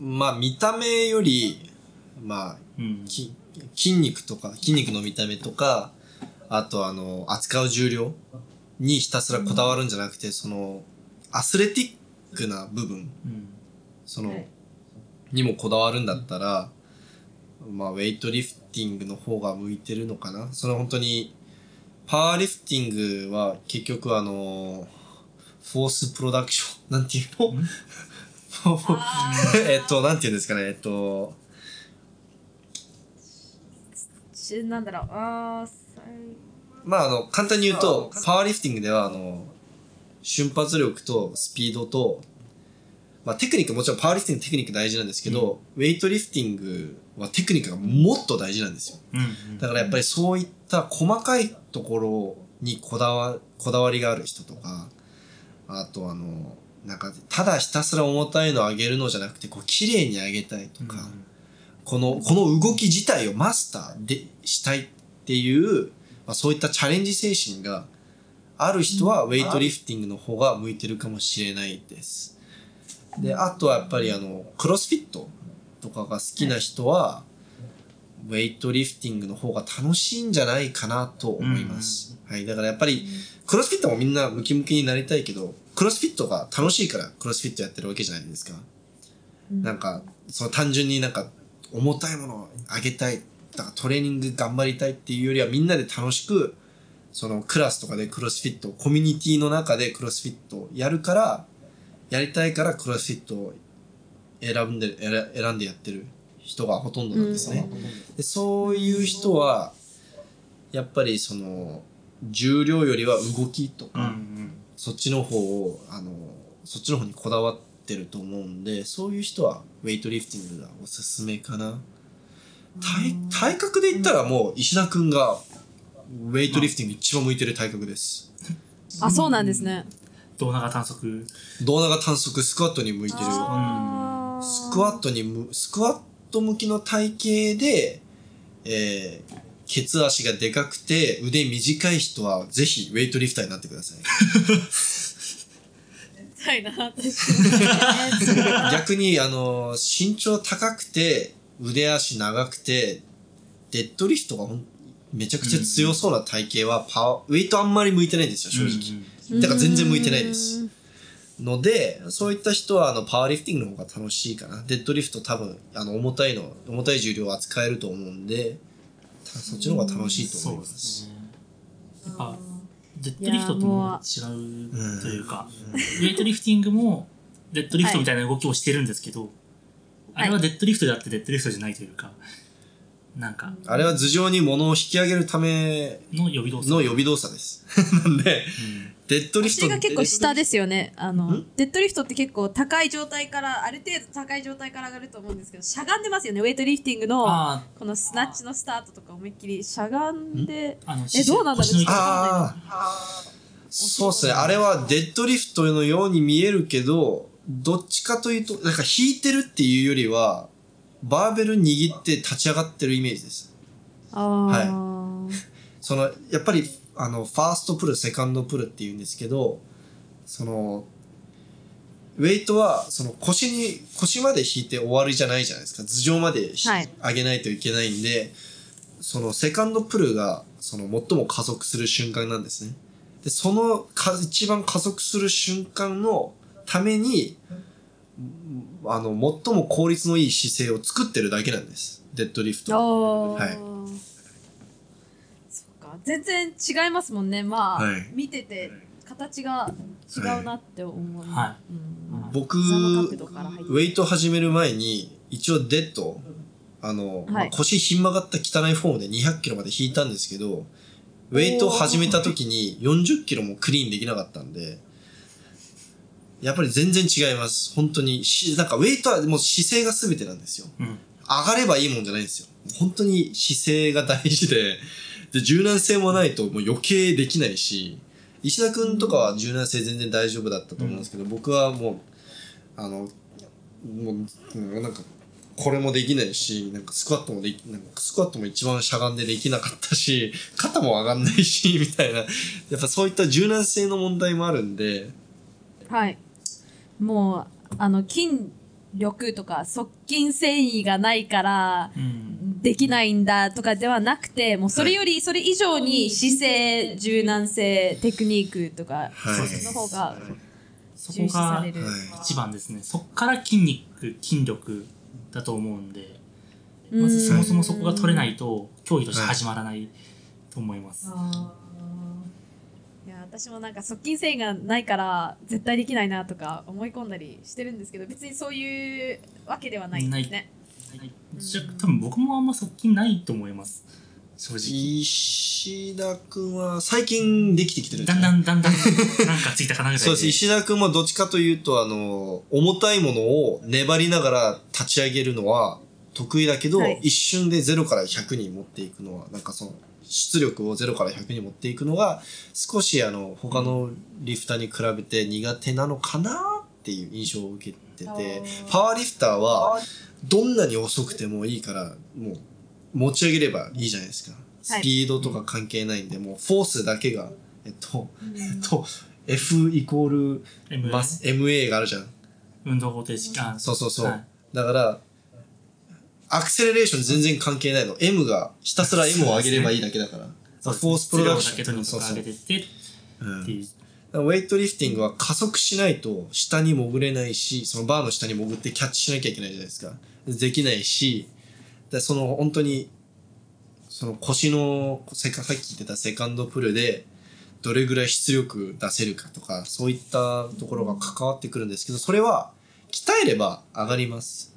まあ見た目よりまあ、うん。き筋肉とか、筋肉の見た目とか、あとあの、扱う重量にひたすらこだわるんじゃなくて、その、アスレティックな部分、うん。その、はい。にもこだわるんだったら、まあ、ウェイトリフティングの方が向いてるのかな。その本当に、パワーリフティングは結局あの、フォースプロダクション、<laughs> なんていうの？<laughs> えっと、なんていうんですかね、えっと、しなんだろう。あまあ、あの、簡単に言うと、パワーリフティングでは、あの、瞬発力とスピードと、まあ、テクニック、もちろんパワーリフティングテクニック大事なんですけど、ウェイトリフティングはテクニックがもっと大事なんですよ。うん。だからやっぱりそういった細かいところにこだわ、こだわりがある人とか、あとあの、なんか、ただひたすら重たいのを上げるのじゃなくて、こう、綺麗に上げたいとか、この、この動き自体をマスターでしたいっていう、まあ、そういったチャレンジ精神がある人は、ウェイトリフティングの方が向いてるかもしれないです。で、あとはやっぱりあの、クロスフィットとかが好きな人は、ウェイトリフティングの方が楽しいんじゃないかなと思います。はい。だからやっぱり、クロスフィットもみんなムキムキになりたいけど、クロスフィットが楽しいからクロスフィットやってるわけじゃないですか。なんか、その単純になんか、重たいものを上げたい、だからトレーニング頑張りたいっていうよりはみんなで楽しく、そのクラスとかでクロスフィット、コミュニティの中でクロスフィットをやるから、やりたいからクロスフィットを選んで、選選んでやってる人がほとんどなんですね。でそういう人は、やっぱりその、重量よりは動きとか、うん。うん。そっちの方を、あの、そっちの方にこだわってると思うんで、そういう人はウェイトリフティングがおすすめかな。体、体格で言ったらもう石田くんがウェイトリフティング一番向いてる体格です。あそうなんですね胴長短足。胴長短足スクワットに向いてる。スクワットにむ、スクワット向きの体型で、えー、ケツ足がでかくて腕短い人はぜひウェイトリフターになってください。はいな私 <laughs> 逆に、あの、身長高くて、腕足長くて、デッドリフトがほんめちゃくちゃ強そうな体型はパワー、ウェイトあんまり向いてないんですよ、正直。だから全然向いてないです。ので、そういった人は、あの、パワーリフティングの方が楽しいかな。デッドリフト多分、あの、重たいの、重たい重量を扱えると思うんで、たそっちの方が楽しいと思いま。そうですすね。やっぱ、デッドリフトとも違うというか、ウェイトリフティングも、デッドリフトみたいな動きをしてるんですけど、あれはデッドリフトであってデッドリフトじゃないというか、なんか、あれは頭上に物を引き上げるための予備動作。の予備動作です。<laughs> なんで、うん。デッドリフト腰が結構下でですよね。あのん？デッドリフトって結構高い状態からある程度高い状態から上がると思うんですけどしゃがんでますよね。ウェイトリフティングのあこのスナッチのスタートとか思いっきりしゃがんであ、あの、えどうなんだろう？そうですね。あれはデッドリフトのように見えるけど、どっちかというと、なんか引いてるっていうよりは、バーベル握って立ち上がってるイメージです。あー <laughs> その、やっぱり、あの、ファーストプル、セカンドプルって言うんですけど、その、ウェイトは、その腰に、腰まで引いて終わりじゃないじゃないですか。頭上までひはい上げないといけないんで、そのセカンドプルが、その最も加速する瞬間なんですね。で、そのか、一番加速する瞬間のために、あの、最も効率のいい姿勢を作ってるだけなんです。デッドリフト。は。い。そっか。全然違いますもんね。まあ、はい。見てて形が違うなって思う、はうん。僕、ウェイト始める前に、一応デッド、あの、まあはい腰ひん曲がった汚いフォームで200キロまで引いたんですけど、ウェイトを始めた時に40キロもクリーンできなかったんで、やっぱり全然違います。本当に。しなんかウェイトはもう姿勢が全てなんですよ。うん。上がればいいもんじゃないんですよ。本当に姿勢が大事で、で、柔軟性もないともう余計できないし、石田くんとかは柔軟性全然大丈夫だったと思うんですけど、僕はもう、あの、もう、もうなんか、これもできないし、なんかスクワットもでき、なんかスクワットも一番しゃがんでできなかったし、肩も上がんないし、みたいな。やっぱそういった柔軟性の問題もあるんで、はいもうあの筋力とか側筋繊維がないからうん。できないんだとかではなくてもうそれよりそれ以上に姿勢柔軟性テクニックとか、の方がそ重視さこが一番ですね。そっから筋肉、筋力だと思うんで、うん。まずそもそもそこが取れないと、競技として始まらないと思います。あーい。や私もなんか側筋繊維がないから絶対できないなとか思い込んだりしてるんですけど別にそういうわけではないんですね。多分僕もあんま側筋ないと思います。正直。石田君は最近できてきてるんじだゃないんだんだんだんなんかついたかなぐらいで。そうです。石田君もどっちかというと、あの、重たいものを粘りながら立ち上げるのは得意だけど、はい一瞬で0から100に持っていくのは、なんかその、出力を0から100に持っていくのが、少しあの、他のリフターに比べて苦手なのかなっていう印象を受けててパワーリフターは、どんなに遅くてもいいから、もう、持ち上げればいいじゃないですか。スピードとか関係ないんで、もう、フォースだけが、えっと、えっと、F イコール M マス MA があるじゃん。運動方程式。あそうそうそう。はいだから、アクセレレーション全然関係ないの。M が、ひたすら M を上げればいいだけだから。そうフォースプロダクション。そうそう上げてってうんっていう。ウェイトリフティングは加速しないと下に潜れないし、そのバーの下に潜ってキャッチしなきゃいけないじゃないですか。できないし、でその本当に、その腰の、せかさっき言ってたセカンドプルで、どれぐらい出力出せるかとか、そういったところが関わってくるんですけど、それは鍛えれば上がります。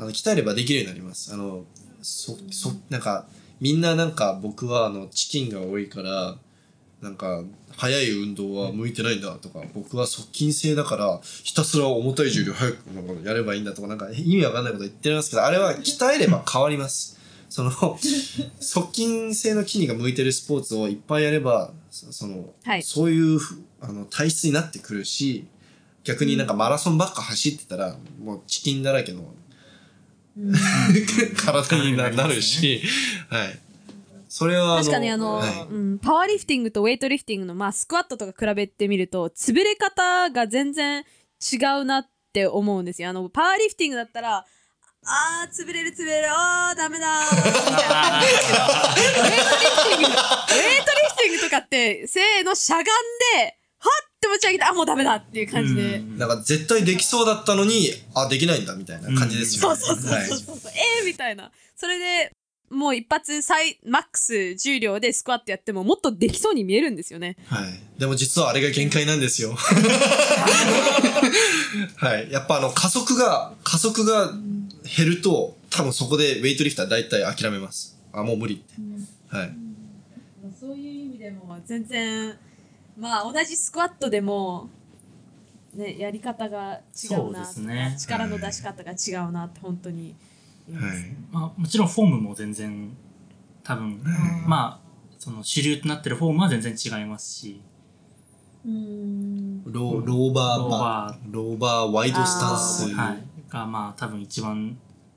あの、鍛えればできるようになります。あの、そ、そ、なんか、みんななんか僕はあの、チキンが多いから、なんか、速い運動は向いてないんだとか、僕は側筋性だから、ひたすら重たい重量速くやればいいんだとか、なんか意味わかんないこと言ってますけど、あれは鍛えれば変わります。その、側筋性の筋肉が向いてるスポーツをいっぱいやれば、そその、はいそういうふあの体質になってくるし、逆になんかマラソンばっか走ってたら、もうチキンだらけの <laughs> 体にななるし、はい。それはあの、確かにあの、はい。うん、パワーリフティングとウェイトリフティングの、まあ、スクワットとか比べてみると潰れ方が全然違うなって思うんですよ。あのパワーリフティングだったらあー潰れる潰れるあーダメだー <laughs> みたいな。感じですけどウェイトリフティングウェイトリフティングとかってせーのしゃがんではって持ち上げてあもうダメだっていう感じで、うんなんか絶対できそうだったのに、あ、できないんだみたいな感じですよね。そうそうそうはいそうそう、えーみたいなそれでもう一発最マックス重量でスクワットやってももっとできそうに見えるんですよねはい。でも実はあれが限界なんですよ。<laughs> はい。やっぱあの加速が、加速が減ると、多分そこでウェイトリフター大体諦めます。あ、もう無理って。はい。まあそういう意味でも全然まあ同じスクワットでもねやり方が違うそうなですね。力の出し方が違うなって本当に言います。はい。まあ、もちろんフォームも全然多分、まあその主流となってるフォームは全然違いますし。うん。ローローバーローババー、ローバーワイドスタンス。はい、がまあ多分一番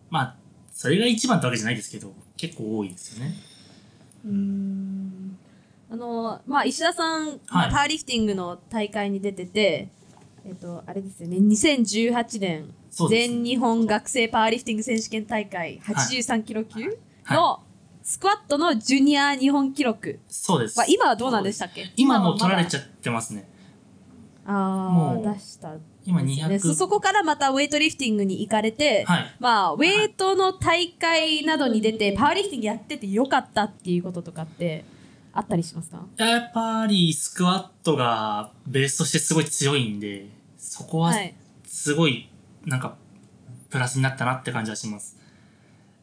まあそれが一番ってわけじゃないですけど結構多いですよね。うんあのまあ石田さん、まあはい。パワーリフティングの大会に出ててえっとあれですよね。2018年全日本学生パワーリフティング選手権大会83キロ級はい。のスクワットのジュニア日本記録。そうです。は今はどうなんでしたっけ？今もう取られちゃゃってますね。ああ出したん今ですよね200そそこからまたウェイトリフティングに行かれて、はい。まあウェイトの大会などに出てパワーリフティングやっててよかったっていうこととかってあったりしますか？やっぱりスクワットがベースとしてすごい強いんで、そこははい。すごいなんかプラスになったなって感じはします。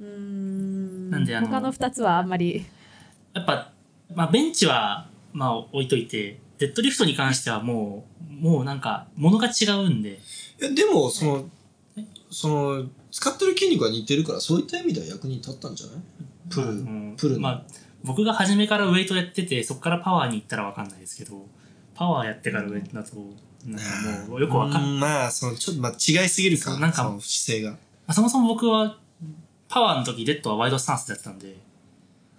うーん。なんであの他の2つはあんまり？やっぱ、まあベンチはまあ置いといて、デッドリフトに関してはもう、もうなんか、ものが違うんで、えでも、その、その、使ってる筋肉が似てるから、そういった意味では役に立ったんじゃない？プル、うんプルの。まあ、僕が初めからウェイトやってて、そこからパワーに行ったらわかんないですけど、パワーやってからウェイトだと、なんかもうよくわかんない。うんまあ、その、ちょっと、まあ、違いすぎるか。なんかその姿勢が。まあそもそも僕は、パワーの時デッドはワイドスタンスでやってたんで、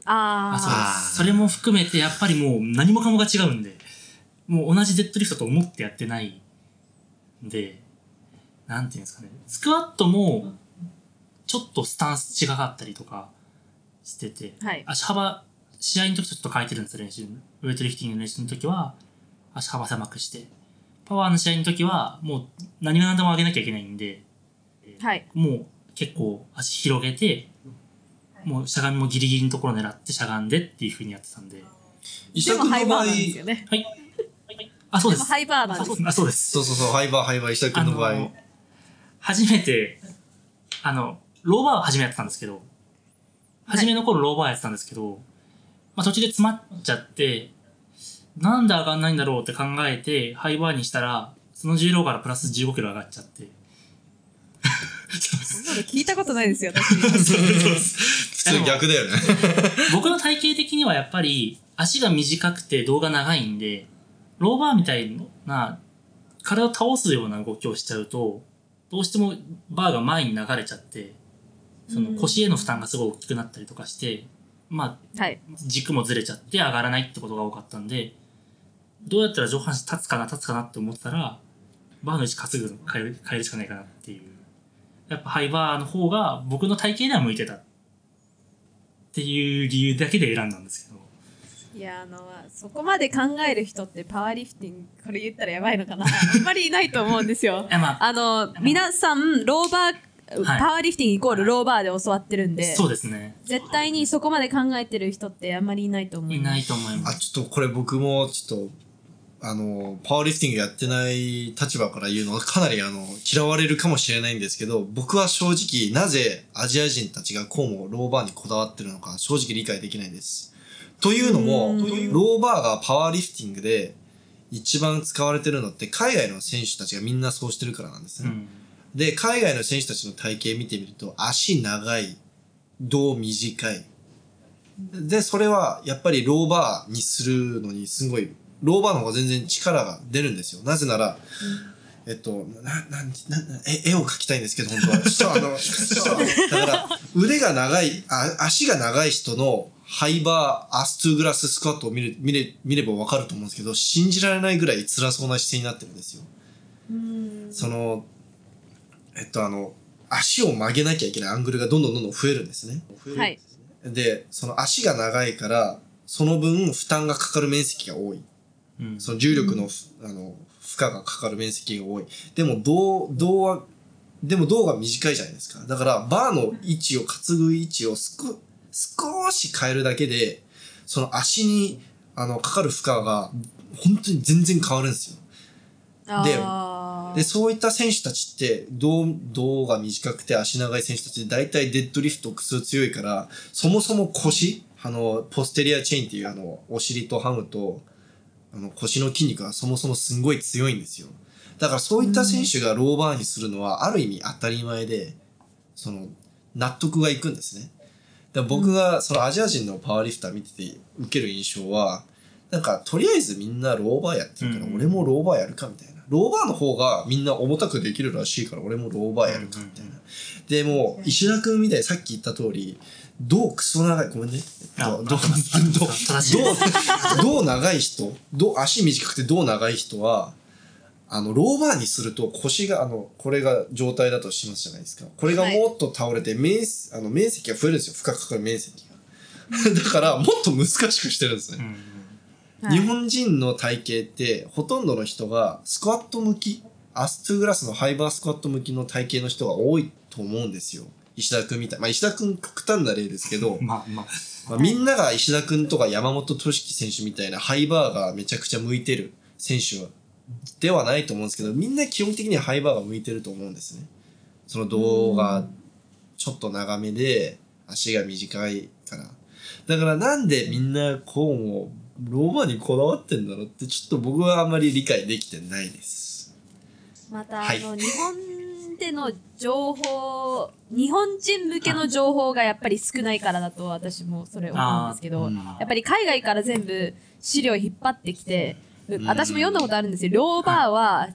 ああそうあです。それも含めて、やっぱりもう何もかもが違うんで、もう同じデッドリフトと思ってやってないんで、なんていうんですかね、スクワットも、ちょっとスタンス違かったりとかしてて、はい足幅、試合の時とちょっと変えてるんですよ、練習。ウェイトリフティングの練習の時は、足幅狭くして。パワーの試合の時は、もう何が何でも上げなきゃいけないんで、はい。もう結構足広げて、もうしゃがみもギリギリのところ狙ってしゃがんでっていう風にやってたんで。石でも田君の場合ハイバーなんですよね。はい。あ、そうです。でもハイバーなんです。あ、そうです。そうそうそうハイバーハイバー石田君の場合、の初めて、あの、ローバーは初めやってたんですけど、初めの頃ローバーやってたんですけど、まあ途中で詰まっちゃって、なんで上がんないんだろうって考えて、ハイバーにしたら、その重量からプラス15キロ上がっちゃって。<laughs> そんなの聞いたことないですよ、私。<laughs> 普通逆だよね <laughs> 僕の体型的にはやっぱり足が短くて動画長いんで、ローバーみたいな体を倒すような動きをしちゃうと、どうしてもバーが前に流れちゃって、その腰への負担がすごい大きくなったりとかして、まあはい。軸もずれちゃって上がらないってことが多かったんで、どうやったら上半身立つかな立つかなって思ってたら、バーの位置担ぐ変える変えるしかないかなっていう。やっぱハイバーの方が僕の体型では向いてたっていう理由だけで選んだんですけど。いや、あの、そこまで考える人ってパワーリフティング、これ言ったらやばいのかなあんまりいないと思うんですよ <laughs> まあ、あの、皆さん、ローバー、はいパワーリフティングイコールローバーで教わってるんで、そうですね。絶対にそこまで考えてる人ってあんまりいないと思う。いないと思います。あちょっとこれ僕もちょっとあのパワーリフティングやってない立場から言うのはかなりあの嫌われるかもしれないんですけど僕は正直なぜアジア人たちがこうもローバーにこだわってるのか正直理解できないんです。というのもうんローバーがパワーリフティングで一番使われてるのって海外の選手たちがみんなそうしてるからなんですね。うん。で、海外の選手たちの体型見てみると、足長い、胴短い。で、それはやっぱりローバーにするのにすごい、ローバーの方が全然力が出るんですよ。なぜなら、えっと、な、なん、な、なえ、絵を描きたいんですけど、本当は。そう、あの、そうだから、腕が長い、あ足が長い人のハイバー、アストゥーグラススクワットを見る、見れ、見ればわかると思うんですけど、信じられないぐらい辛そうな姿勢になってるんですよ。うんその、えっとあの、足を曲げなきゃいけないアングルがどんどんどんどん増えるんですね。はい。で、その足が長いから、その分負担がかかる面積が多い。うん。その重力の,、あの負荷がかかる面積が多い。でも銅、銅は、でも銅が短いじゃないですか。だから、バーの位置を、担ぐ位置をすく少し変えるだけで、その足に、あの、かかる負荷が、本当に全然変わるんですよ。あーで、そういった選手たちって、胴、胴が短くて足長い選手たちで大体デッドリフトクソ強いから、そもそも腰、あの、ポステリアチェーンっていうあの、お尻とハムと、あの、腰の筋肉がそもそもすんごい強いんですよ。だからそういった選手がローバーにするのは、ある意味当たり前で、その、納得がいくんですね。だから僕が、そのアジア人のパワーリフター見てて受ける印象は、なんか、とりあえずみんなローバーやってるから、うん俺もローバーやるかみたいな。ローバーの方がみんな重たくできるらしいから、俺もローバーやるかみたいな。でもう、石田くんみたいにさっき言った通り、胴クソ長い、ごめんね。あどど合ってます合ってます正しいです胴長い人、胴足短くて胴長い人は、あの、ローバーにすると腰が、あの、これが状態だとしますじゃないですか。これがもっと倒れて、面、あの、面積が増えるんですよ。負荷かかる面積が。<laughs> だから、もっと難しくしてるんですね。うん。はい日本人の体型って、ほとんどの人がスクワット向き、アストゥーグラスのハイバースクワット向きの体型の人が多いと思うんですよ。石田くんみたい。まあ、石田くん極端な例ですけど、<laughs> まあまあ。まあ、みんなが石田くんとか山本俊樹選手みたいなハイバーがめちゃくちゃ向いてる選手は、ではないと思うんですけど、みんな基本的にはハイバーが向いてると思うんですね。その動画、ちょっと長めで、足が短いから。だからなんでみんなこうも、ローバーにこだわってんだろうって、ちょっと僕はあんまり理解できてないです。また、はいあの、日本での情報、日本人向けの情報がやっぱり少ないからだと私もそれ思うんですけど、うんやっぱり海外から全部資料引っ張ってきて、ん私も読んだことあるんですよ。ローバーは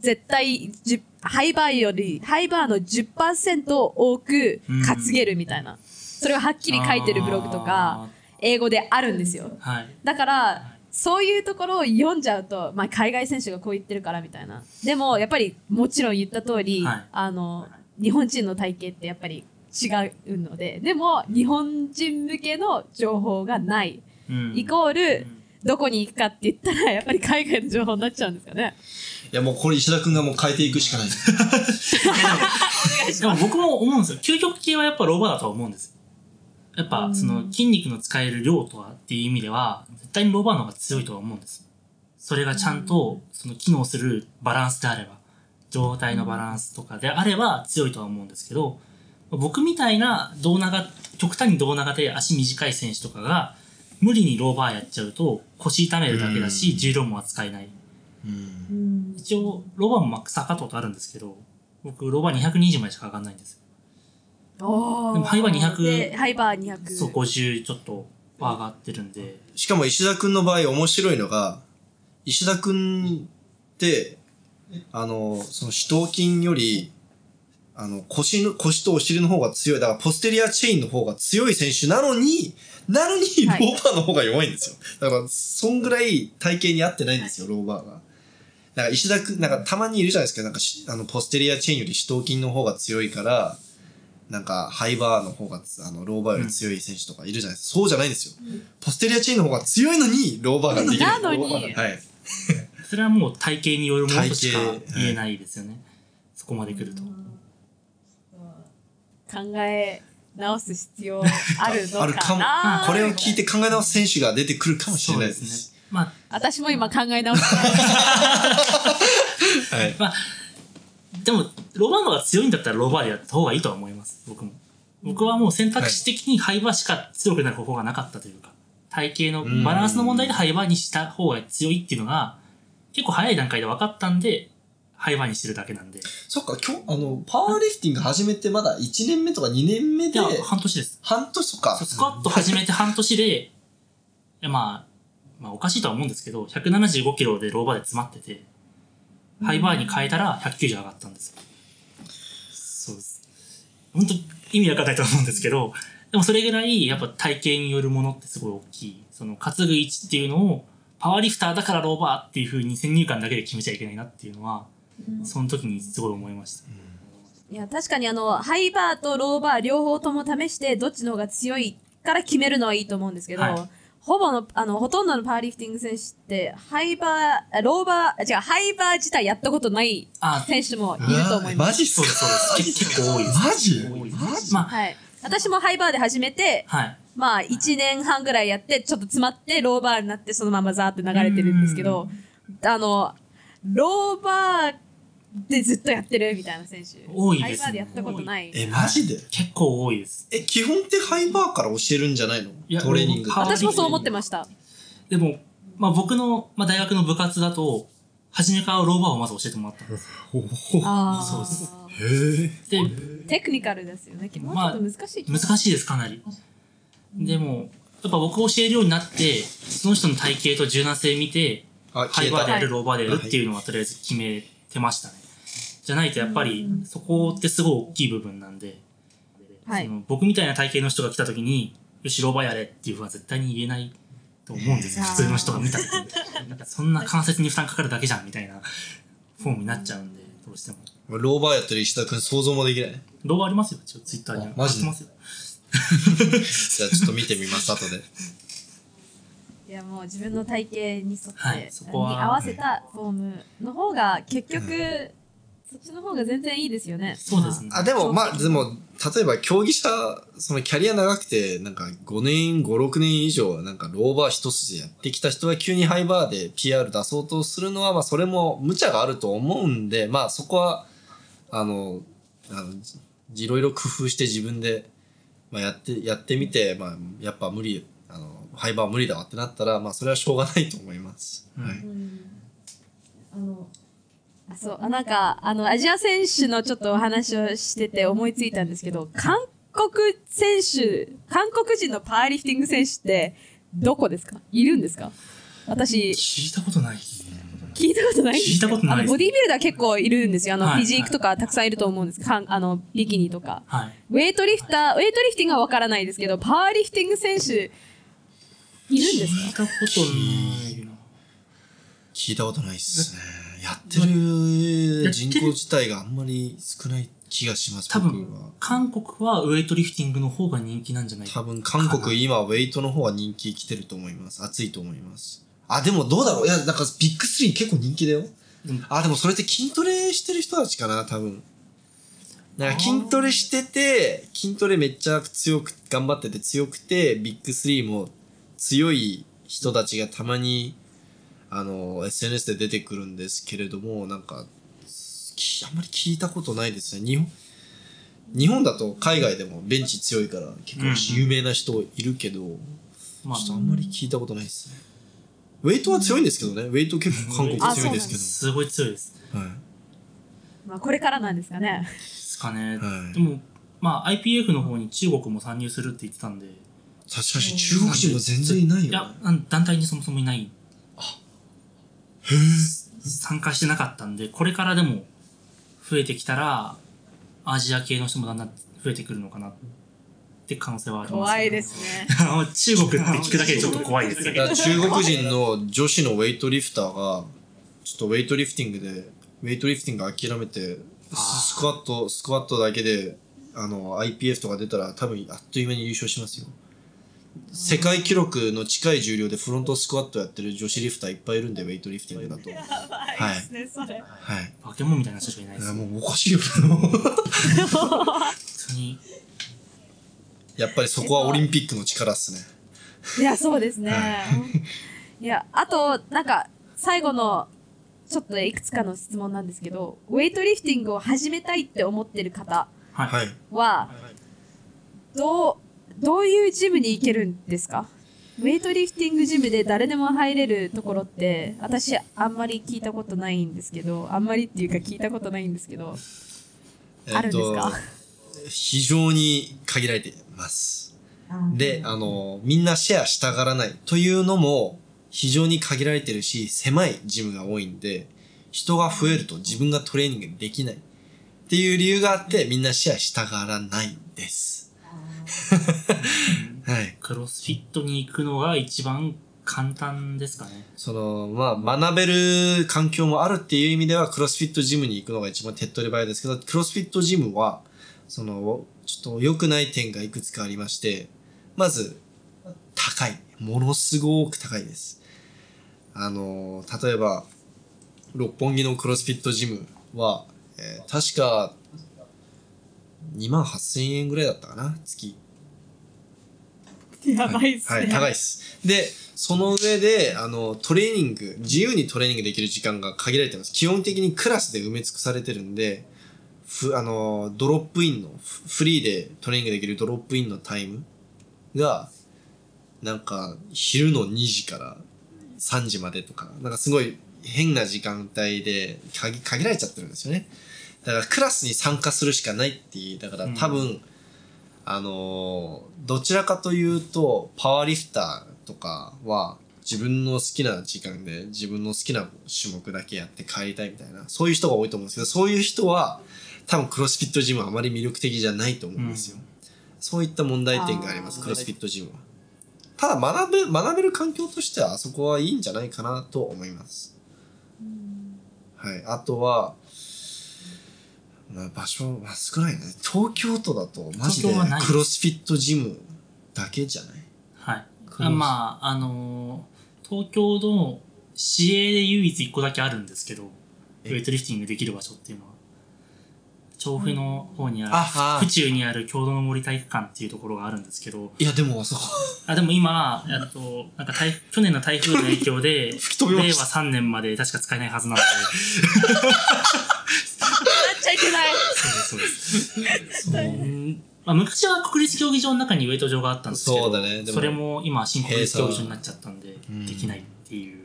絶対10ハイバーより、ハイバーの10%多く担げるみたいな。それがはっきり書いてるブログとか、英語であるんですよ。はい。だから、そういうところを読んじゃうと、まあ、海外選手がこう言ってるからみたいな。でも、やっぱり、もちろん言った通り、はいあの、日本人の体型ってやっぱり違うので、でも、日本人向けの情報がない。うんイコール、うんどこに行くかって言ったら、やっぱり海外の情報になっちゃうんですかね。いやもうこれ石田君がもう変えていくしかない。<laughs> でも僕も思うんですよ。究極系はやっぱローバーだとは思うんです。やっぱその筋肉の使える量とはっていう意味では、絶対にローバーの方が強いとは思うんです。それがちゃんとその機能するバランスであれば、状態のバランスとかであれば強いとは思うんですけど、僕みたいな胴長、極端に胴長で足短い選手とかが、無理にローバーやっちゃうと腰痛めるだけだし、重量も扱えない。うん一応、ローバーもマックス測ったことあるんですけど、僕、ローバー220までしか上がんないんですよ。おでもハイバー200でハイバー200。そう、50ちょっとは上がってるんで、しかも石田君の場合面白いのが、石田君って、あの、その四頭筋より、あの、腰の、腰とお尻の方が強い。だから、ポステリアチェインの方が強い選手なのに、なのに、ロはいーバーの方が弱いんですよ。だから、そんぐらい体型に合ってないんですよ、ローバーが。なんか、石田君、なんか、たまにいるじゃないですか。なんかし、あの、ポステリアチェーンより四頭筋の方が強いから、なんか、ハイバーの方が、あの、ローバーより強い選手とかいるじゃないですか。そうじゃないんですよ。ポステリアチェーンの方が強いのに、ローバーができる。なのにはい。それはもう体型によるものとしか言えないですよね。そこまで来ると。考え直す必要あるのあるかもかな。これを聞いて考え直す選手が出てくるかもしれないです。ね。まあ、私も今考え直して <laughs> はい。まあ、でも、ローバーの方が強いんだったらローバーでやった方がいいとは思います。僕も。僕はもう選択肢的にハイバーしか強くなる方法がなかったというか、体型のバランスの問題でハイバーにした方が強いっていうのが、結構早い段階で分かったんで、ハイバーにしてるだけなんで。いそっか、今日、あの、パワーリフティング始めてまだ1年目とか2年目でや、、半年です。半年とか。スクワット始めて半年で、まあ、まあおかしいとは思うんですけど、175キロでローバーで詰まってて、ハイバーに変えたら190上がったんですよ。そうです。本当意味わかんないと思うんですけど、でもそれぐらいやっぱ体型によるものってすごい大きい。その担ぐ位置っていうのを、パワーリフターだからローバーっていう風に先入観だけで決めちゃいけないなっていうのは、その時にすごい思いました。いや、確かにあの、ハイバーとローバー両方とも試して、どっちの方が強いから決めるのはいいと思うんですけど、はいほぼの、あの、ほとんどのパワーリフティング選手って、ハイバー、あローバー、違う、ハイバー自体やったことないあ、選手もいると思います。マジそうです、そうです。結構多いです。マジ？マまあ、はい。私もハイバーで始めて、はい。まあ、1年半ぐらいやって、ちょっと詰まって、ローバーになって、そのままザーって流れてるんですけど、あの、ローバーでずっとやってるみたいな選手。多いですねハイバーでやったことない。え、マジで？結構多いです。え、基本ってハイバーから教えるんじゃないの？トレーニング。僕私もそう思ってました。でも、まあ僕の、まあ、大学の部活だと、初めからローバーをまず教えてもらったんです。あそうですあ。へえ。で、テクニカルですよね。もうちょまあっと難しい。難しいです、かなり。でも、やっぱ僕教えるようになって、その人の体型と柔軟性見て、あ、ハイバーでやる、はいローバーでやるっていうのはとりあえず決めてましたね。じゃないとやっぱり、そこってすごい大きい部分なんで、はいそ。の僕みたいな体型の人が来た時に、よし、ローバーやれっていうふうは絶対に言えないと思うんですよ。普通の人が見た時に。なんかそんな関節に負担かかるだけじゃんみたいなフォームになっちゃうんで、どうしても。ローバーやってる石田君想像もできない？ローバーありますよ、一応ツイッターに。あマジ？で。<laughs> じゃあちょっと見てみます、後で。いやもう自分の体型に沿って、はいそこはに合わせたフォームの方が結局、そっちの方が全然いいですよね。そうですね。あ、でも、まあ、でも、例えば競技者、そのキャリア長くて、なんか5年、5、6年以上、なんかローバー一筋やってきた人が急にハイバーで PR 出そうとするのは、まあ、それも無茶があると思うんで、まあ、そこは、あの、あの、じいろいろ工夫して自分で、まあ、やって、やってみて、まあ、やっぱ無理、あの、ハイバー無理だわってなったら、まあ、それはしょうがないと思います。うんはい。あのあそうあなんかあのアジア選手のちょっとお話をしてて思いついたんですけど韓国選手韓国人のパワーリフティング選手ってどこですか？いるんですか？私聞いたことないですね。聞いたことない聞いたことないボディービルダー結構いるんですよ。あの、はい。フィジークとかたくさんいると思うんです。かんあのビキニとか。はい。ウェイトリフターウェイトリフティングはわからないですけどパワーリフティング選手いるんですか？聞いたことない。な。聞いたことないっすね。やってる人口自体があんまり少ない気がします、多分僕は。韓国はウェイトリフティングの方が人気なんじゃない多分韓国今ウェイトの方が人気来てると思います。熱いと思います。あ、でもどうだろういや、なんかビッグスリー結構人気だよ。あ、でもそれって筋トレしてる人たちかな、多分。なんか筋トレしてて、筋トレめっちゃ強く、頑張ってて強くて、ビッグスリーも強い人たちがたまに、あの、SNS で出てくるんですけれども、なんか、きあんまり聞いたことないですね。日本、日本だと海外でもベンチ強いから結構有名な人いるけど、まあちょっとあんまり聞いたことないですね。ウェイトは強いんですけどね。ウェイト結構韓国強いですけど。すごい強いです。はい。まあこれからなんですかね。ですかね。はいでも、まあ IPF の方に中国も参入するって言ってたんで、確かに中国人も全然いないよ、ね。いや、団体にそもそもいない。参加してなかったんで、これからでも増えてきたら、アジア系の人もだんだん増えてくるのかなって可能性はあります、怖いですね。中国って聞くだけでちょっと怖いです <laughs> け中国人の女子のウェイトリフターが、ちょっとウェイトリフティングで、ウェイトリフティング諦めて、スクワット、スクワットだけで、あの、IPF とか出たら多分あっという間に優勝しますよ。世界記録の近い重量でフロントスクワットやってる女子リフターいっぱいいるんで、ウェイトリフティングだと。やばいですね、それ。はい。化け物みたいな人しかいないいやです。本もうおかしいよ。当に。やっぱりそこはオリンピックの力っすね。いや、そうですね。いや、あと、なんか、最後の、ちょっといくつかの質問なんですけど、ウェイトリフティングを始めたいって思ってる方はい。はい。は、どう、どういうジムに行けるんですか？ウェイトリフティングジムで誰でも入れるところって、私あんまり聞いたことないんですけど、あんまりっていうか聞いたことないんですけど、あるんですか？非常に限られています。で、あの、みんなシェアしたがらないというのも非常に限られてるし、狭いジムが多いんで、人が増えると自分がトレーニングできないっていう理由があって、みんなシェアしたがらないんです。はい。クロスフィットに行くのが一番簡単ですかね。その、まあ、学べる環境もあるっていう意味では、クロスフィットジムに行くのが一番手っ取り早いですけど、クロスフィットジムは、その、ちょっと良くない点がいくつかありまして、まず、高い。ものすごく高いです。あの、例えば、六本木のクロスフィットジムは、えー確か、2万8000円ぐらいだったかな月。<laughs> やばいっすね。はい、高いです。で、その上で、あの、トレーニング、自由にトレーニングできる時間が限られてます。基本的にクラスで埋め尽くされてるんで、ふ、あの、ドロップインの、フフリーでトレーニングできるドロップインのタイムが、なんか、昼の2時から3時までとか、なんかすごい変な時間帯で限限られちゃってるんですよね。だからクラスに参加するしかないっていう、だから多分、あのーどちらかというと、パワーリフターとかは、自分の好きな時間で自分の好きな種目だけやって帰りたいみたいな、そういう人が多いと思うんですけど、そういう人は、多分クロスフィットジムはあまり魅力的じゃないと思うんですよ。そういった問題点があります、クロスフィットジムは。ただ学べ、学べる環境としては、あそこはいいんじゃないかなと思います。はい。あとは、まあ、場所は少ないね。東京都だと、マジでクロスフィットジムだけじゃない？はい。あまあ、あのー東京の市営で唯一一個だけあるんですけど、ウえェイトリフティングできる場所っていうのは。調布の方にある、ああ。府中にある郷土の森体育館っていうところがあるんですけど、いや、でも、あそこ、あ、でも今、えっと、なんか台去年の台風の影響で、<laughs> 吹き飛びま令和した3年まで確か使えないはずなので、<laughs> ちゃいけない。そうです、そうです。うんまあ、昔は国立競技場の中にウェイト場があったんですけど、そうだねそれも今新国立競技場になっちゃったんで、んできないっていう。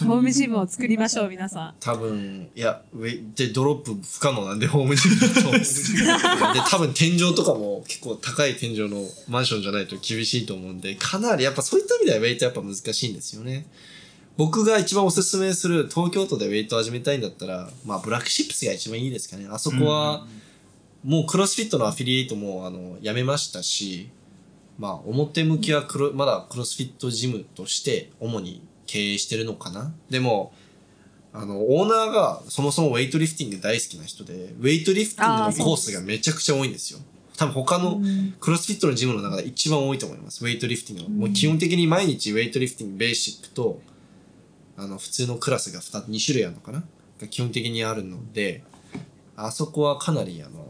ホームジムを作りましょう、皆さん。多分、いや、ウェイで、ドロップ不可能なんで、ホームジムだと。<laughs> で、多分天井とかも結構高い天井のマンションじゃないと厳しいと思うんで、かなりやっぱそういった意味ではウェイトやっぱ難しいんですよね。僕が一番おすすめする東京都でウェイトを始めたいんだったら、まあ、ブラックシップスが一番いいですかね。あそこは、もうクロスフィットのアフィリエイトも、あの、やめましたし、まあ表向きはクロまだクロスフィットジムとして主に経営してるのかな。でもあのオーナーがそもそもウェイトリフティング大好きな人でウェイトリフティングのコースがめちゃくちゃ多いんですよ。多分他のクロスフィットのジムの中で一番多いと思います。ウェイトリフティングの。もう基本的に毎日ウェイトリフティングベーシックとあの普通のクラスが 2, 2種類あるのかな？が基本的にあるのであそこはかなりあの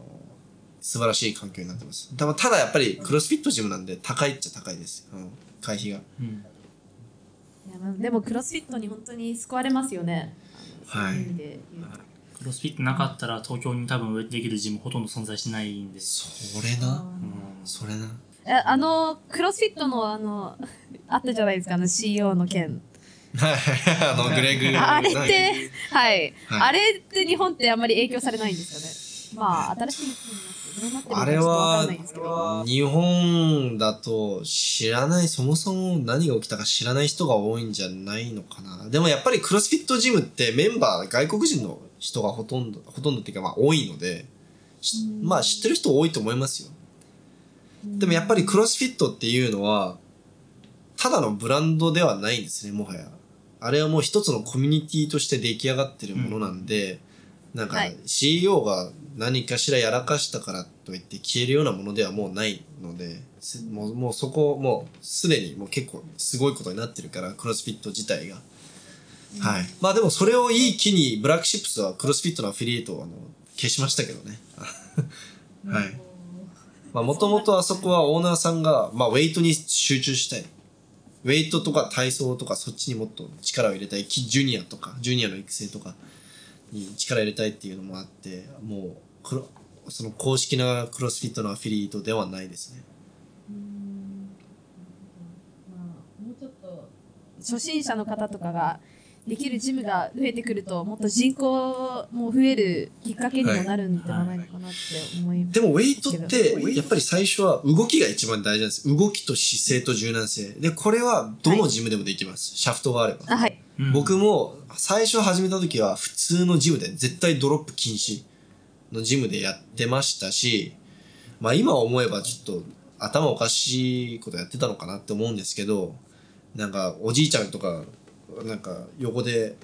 素晴らしい環境になってます。ただただやっぱりクロスフィットジムなんで高いっちゃ高いです、うん、会費が。うん。いやまあでもクロスフィットに本当に救われますよね。はい。クロスフィットなかったら東京に多分できるジムほとんど存在しないんで。す。それな？うん。それな？えあのクロスフィットのあのあったじゃないですかあの CEO の件。は <laughs> いあのグレグあれってはい、はい。あれって日本ってあんまり影響されないんですよね？まあ新しいのどうなってるのかあれは。日本だと知らないそもそも何が起きたか知らない人が多いんじゃないのかな。でもやっぱりクロスフィットジムってメンバー外国人の人がほとんどほとんどっていうかまあ多いのでしまあ知ってる人多いと思いますよ。でもやっぱりクロスフィットっていうのはただのブランドではないんですねもはやあれはもう一つのコミュニティとして出来上がってるものなんで、なんかはい。CEO が何かしらやらかしたからといって消えるようなものではもうないのですもうもうそこもうすでにもう結構すごいことになってるからクロスフィット自体が、はい。まあでもそれをいい機にブラックシップスはクロスフィットのアフィリエイトをあの消しましたけどね。<laughs> はい。まあもともとあそこはオーナーさんが、まあ、ウェイトに集中したい。ウェイトとか体操とかそっちにもっと力を入れたい。キジュニアとか、ジュニアの育成とかに力を入れたいっていうのもあって、もうクロ、その公式なクロスフィットのアフィリエイトではないですね。まあもうちょっと初心者の方とかができるジムが増えてくるともっと人口も増えるきっかけにもなるんじゃないのかなって思います。でもウェイトって、やっぱり最初は動きが一番大事なんです。動きと姿勢と柔軟性。で、これはどのジムでもできます。シャフトがあれば。あはい。うん僕も最初始めた時は普通のジムで絶対ドロップ禁止のジムでやってましたし、まあ今思えばちょっと頭おかしいことやってたのかなって思うんですけど、なんかおじいちゃんとか、なんか横で、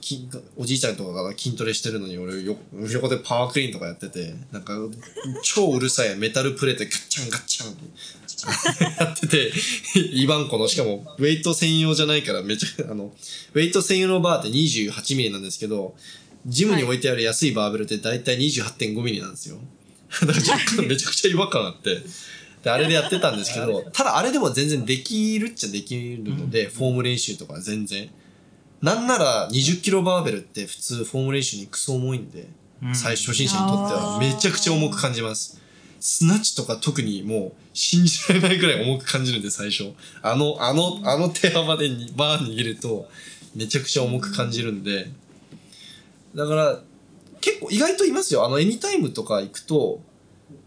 きおじいちゃんとかが筋トレしてるのに俺よ横でパワークリーンとかやってて、なんか超うるさいメタルプレートガッチャンガッチャンやってて、イバンコの、しかも、ウェイト専用じゃないから、めちゃ、あの、ウェイト専用のバーって28ミリなんですけど、ジムに置いてある安いバーベルって大体28.5ミリなんですよ。<laughs> だから若干めちゃくちゃ違和感あって、あれでやってたんですけど、<laughs> ただあれでも全然できるっちゃできるので、フォーム練習とか全然。なんなら20キロバーベルって普通フォーム練習にクソ重いんで、うん最初心者にとってはめちゃくちゃ重く感じます。スナッチとか特にもう信じられないぐらい重く感じるんで最初。あの、あの、あの手幅でにバー握るとめちゃくちゃ重く感じるんで。だから結構意外といますよ。あのエニタイムとか行くと、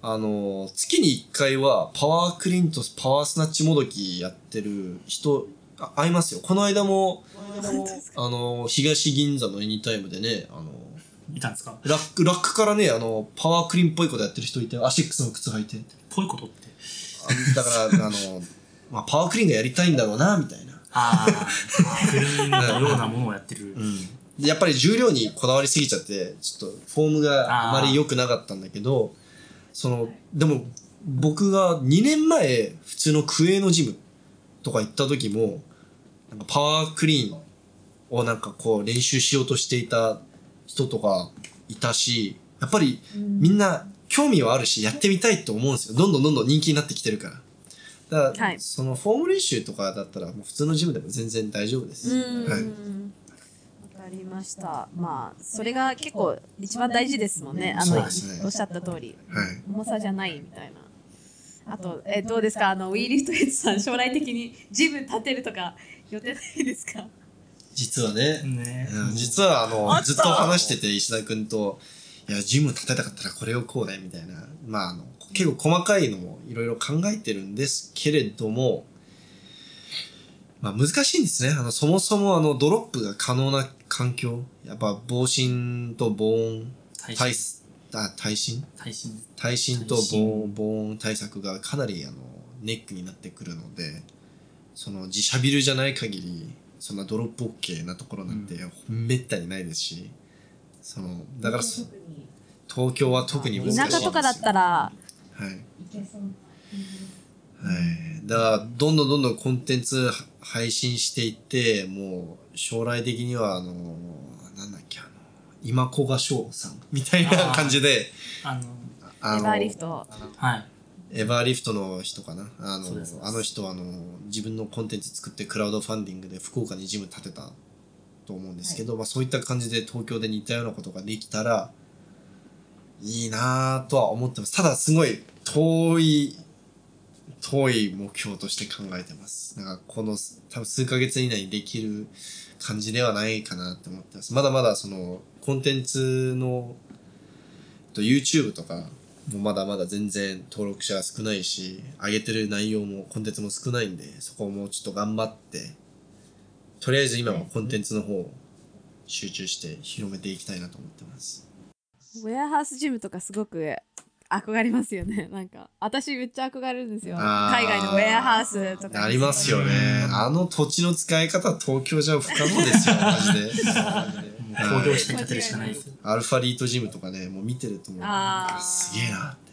あの、月に1回はパワークリーンとパワースナッチもどきやってる人、あ会いますよ。この間も、あの、東銀座のエニタイムでね、あの、いたんですか？ラック、ラックからね、あの、パワークリーンっぽいことやってる人いて、アシックスの靴履いて。ぽいことって？あだから、あの、まあ、パワークリーンがやりたいんだろうな、みたいな。ああ、クリーンのようなものをやってる。でやっぱり重量にこだわりすぎちゃって、ちょっとフォームがあまり良くなかったんだけど、その、でも僕が2年前、普通のクエのジムとか行った時も、なんかパワークリーンをなんかこう練習しようとしていた人とかいたし、やっぱりみんな興味はあるし、やってみたいと思うんですよ。どんどんどんどん人気になってきてるから。だから、はいそのフォーム練習とかだったら、もう普通のジムでも全然大丈夫です。うんはい。わかりました。まあそれが結構一番大事ですもんね。あの、ねおっしゃった通りはい。重さじゃないみたいな。あとえどうですか？あのウィーリフトヘッドさん将来的にジム建てるとか予定ないですか？実はね、ねうん実はあのあずっと話してて石田君と「いやジム建てたかったらこれをこうね」みたいなまああの結構細かいのもいろいろ考えてるんですけれどもまあ難しいんですねあのそもそもあのドロップが可能な環境やっぱ防振と防音耐耐震。あ耐震？耐震。耐震と耐震。防防音対策がかなりあのネックになってくるのでその自社ビルじゃない限りそんなドロップ OK なところなんてめったにないですしそのだからそ東京は特に難しいん田ですよ。舎とかだったらはい。はい、だからどんどんどんどんコンテンツ配信していってもう将来的にはあのなんだっけあの今古賀翔さんみたいな感じであのあのエバーリフト。はい。エバーリフトの人かな？あのあの人はあの自分のコンテンツ作ってクラウドファンディングで福岡にジム建てたと思うんですけど、まあ、そういった感じで東京で似たようなことができたらいいなぁとは思ってます。ただすごい遠い遠い目標として考えてます。なんかこの多分数ヶ月以内にできる感じではないかなって思ってます。まだまだそのコンテンツのと YouTube とかもまだまだ全然登録者が少ないし上げてる内容もコンテンツも少ないんでそこもちょっと頑張ってとりあえず今はコンテンツの方を集中して広めていきたいなと思ってます。ウェアハウスジムとかすごく憧れますよね。<laughs> なんか私めっちゃ憧れるんですよ。海外のウェアハウスとか。ありますよね。あの土地の使い方東京じゃ不可能ですよ。<laughs> マジで。工業して建てるしかない。ですアルファリートジムとかねもう見てると思う。あー。すげえなって。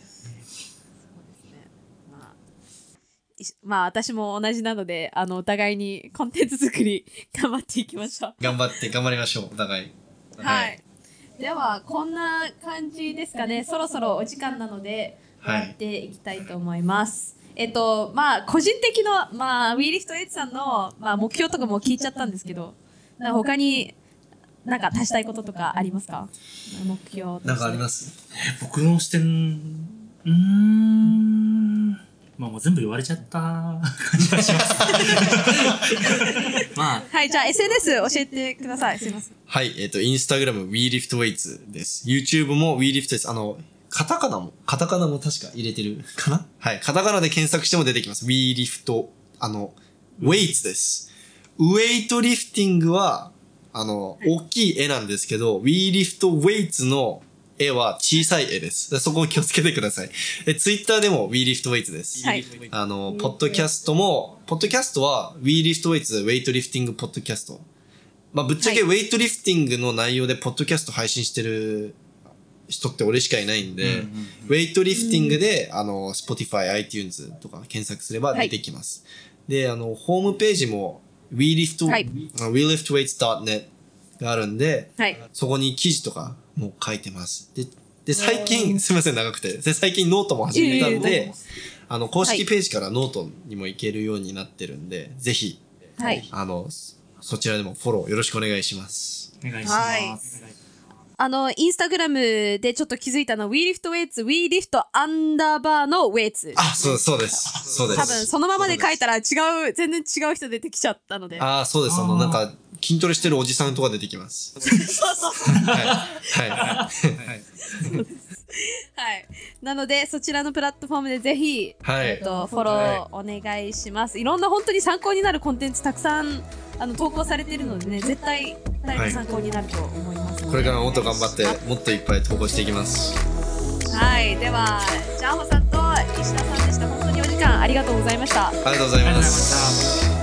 まあ私も同じなのであのお互いにコンテンツ作り頑張っていきましょう。頑張って頑張りましょうお互い。はい、ではこんな感じですかね。そろそろお時間なのではい。やっていきたいと思います、えっとまあ個人的なまあウィーリフトエイツさんの、まあ、目標とかも聞いちゃったんですけどなんか他になんか足したいこととかありますか？目標なんかあります。僕の視点うーんまあもう全部言われちゃった感じがします <laughs> まあはいじゃあ SNS 教えてくださいすいませんはい、えっ、と、インスタグラム、WeLiftWeights です。YouTube も WeLiftWeights、あの、カタカナも、カタカナも確か入れてるかな？はい、カタカナで検索しても出てきます。WeLift、あの、Weights です。ウェイトリフティングは、あの、大きい絵なんですけど、WeLiftWeights の絵は小さい絵です。でそこを気をつけてください。で、Twitter でも WeLiftWeights です。はいあの、ポッドキャストも、ポッドキャストは WeLiftWeights ウェイトリフティングポッドキャスト。まあ、ぶっちゃけウェイトリフティングの内容でポッドキャスト配信してる人って俺しかいないんで、うんうんうんウェイトリフティングで、あの、Spotify、iTunes とか検索すれば出てきます。で、あの、ホームページも WeLift、はいあ WeLiftWeights.net があるんで、はいそこに記事とかも書いてます。で、で、最近、<laughs> すみません、長くて。で、最近ノートも始めたんでで、あの、公式ページからノートにも行けるようになってるんで、ぜひ、はいあの、そそちらでもフォローよろしくお願いします。お願いしはいます、あの、インスタグラムでちょっと気づいたのは、WeLiftWeights、WeLift アンダーバーの Weights。あ、そう、そうです。そうです。多分そのままで書いたら違う、全然違う人出てきちゃったので。ああ、そうです。あの、なんか、筋トレしてるおじさんとか出てきます。そうそうそう。はい。はい。はい。なので、そちらのプラットフォームでぜひ、はいえっと、フォローお願いします。いろんな本当に参考になるコンテンツたくさんあの投稿されているのでね、絶対誰も参考になると思いますので、これからもっと頑張って、もっといっぱい投稿していきます。はい。では、ジャンホさんと石田さんでした。本当にお時間ありがとうございました。ありがとうございま。した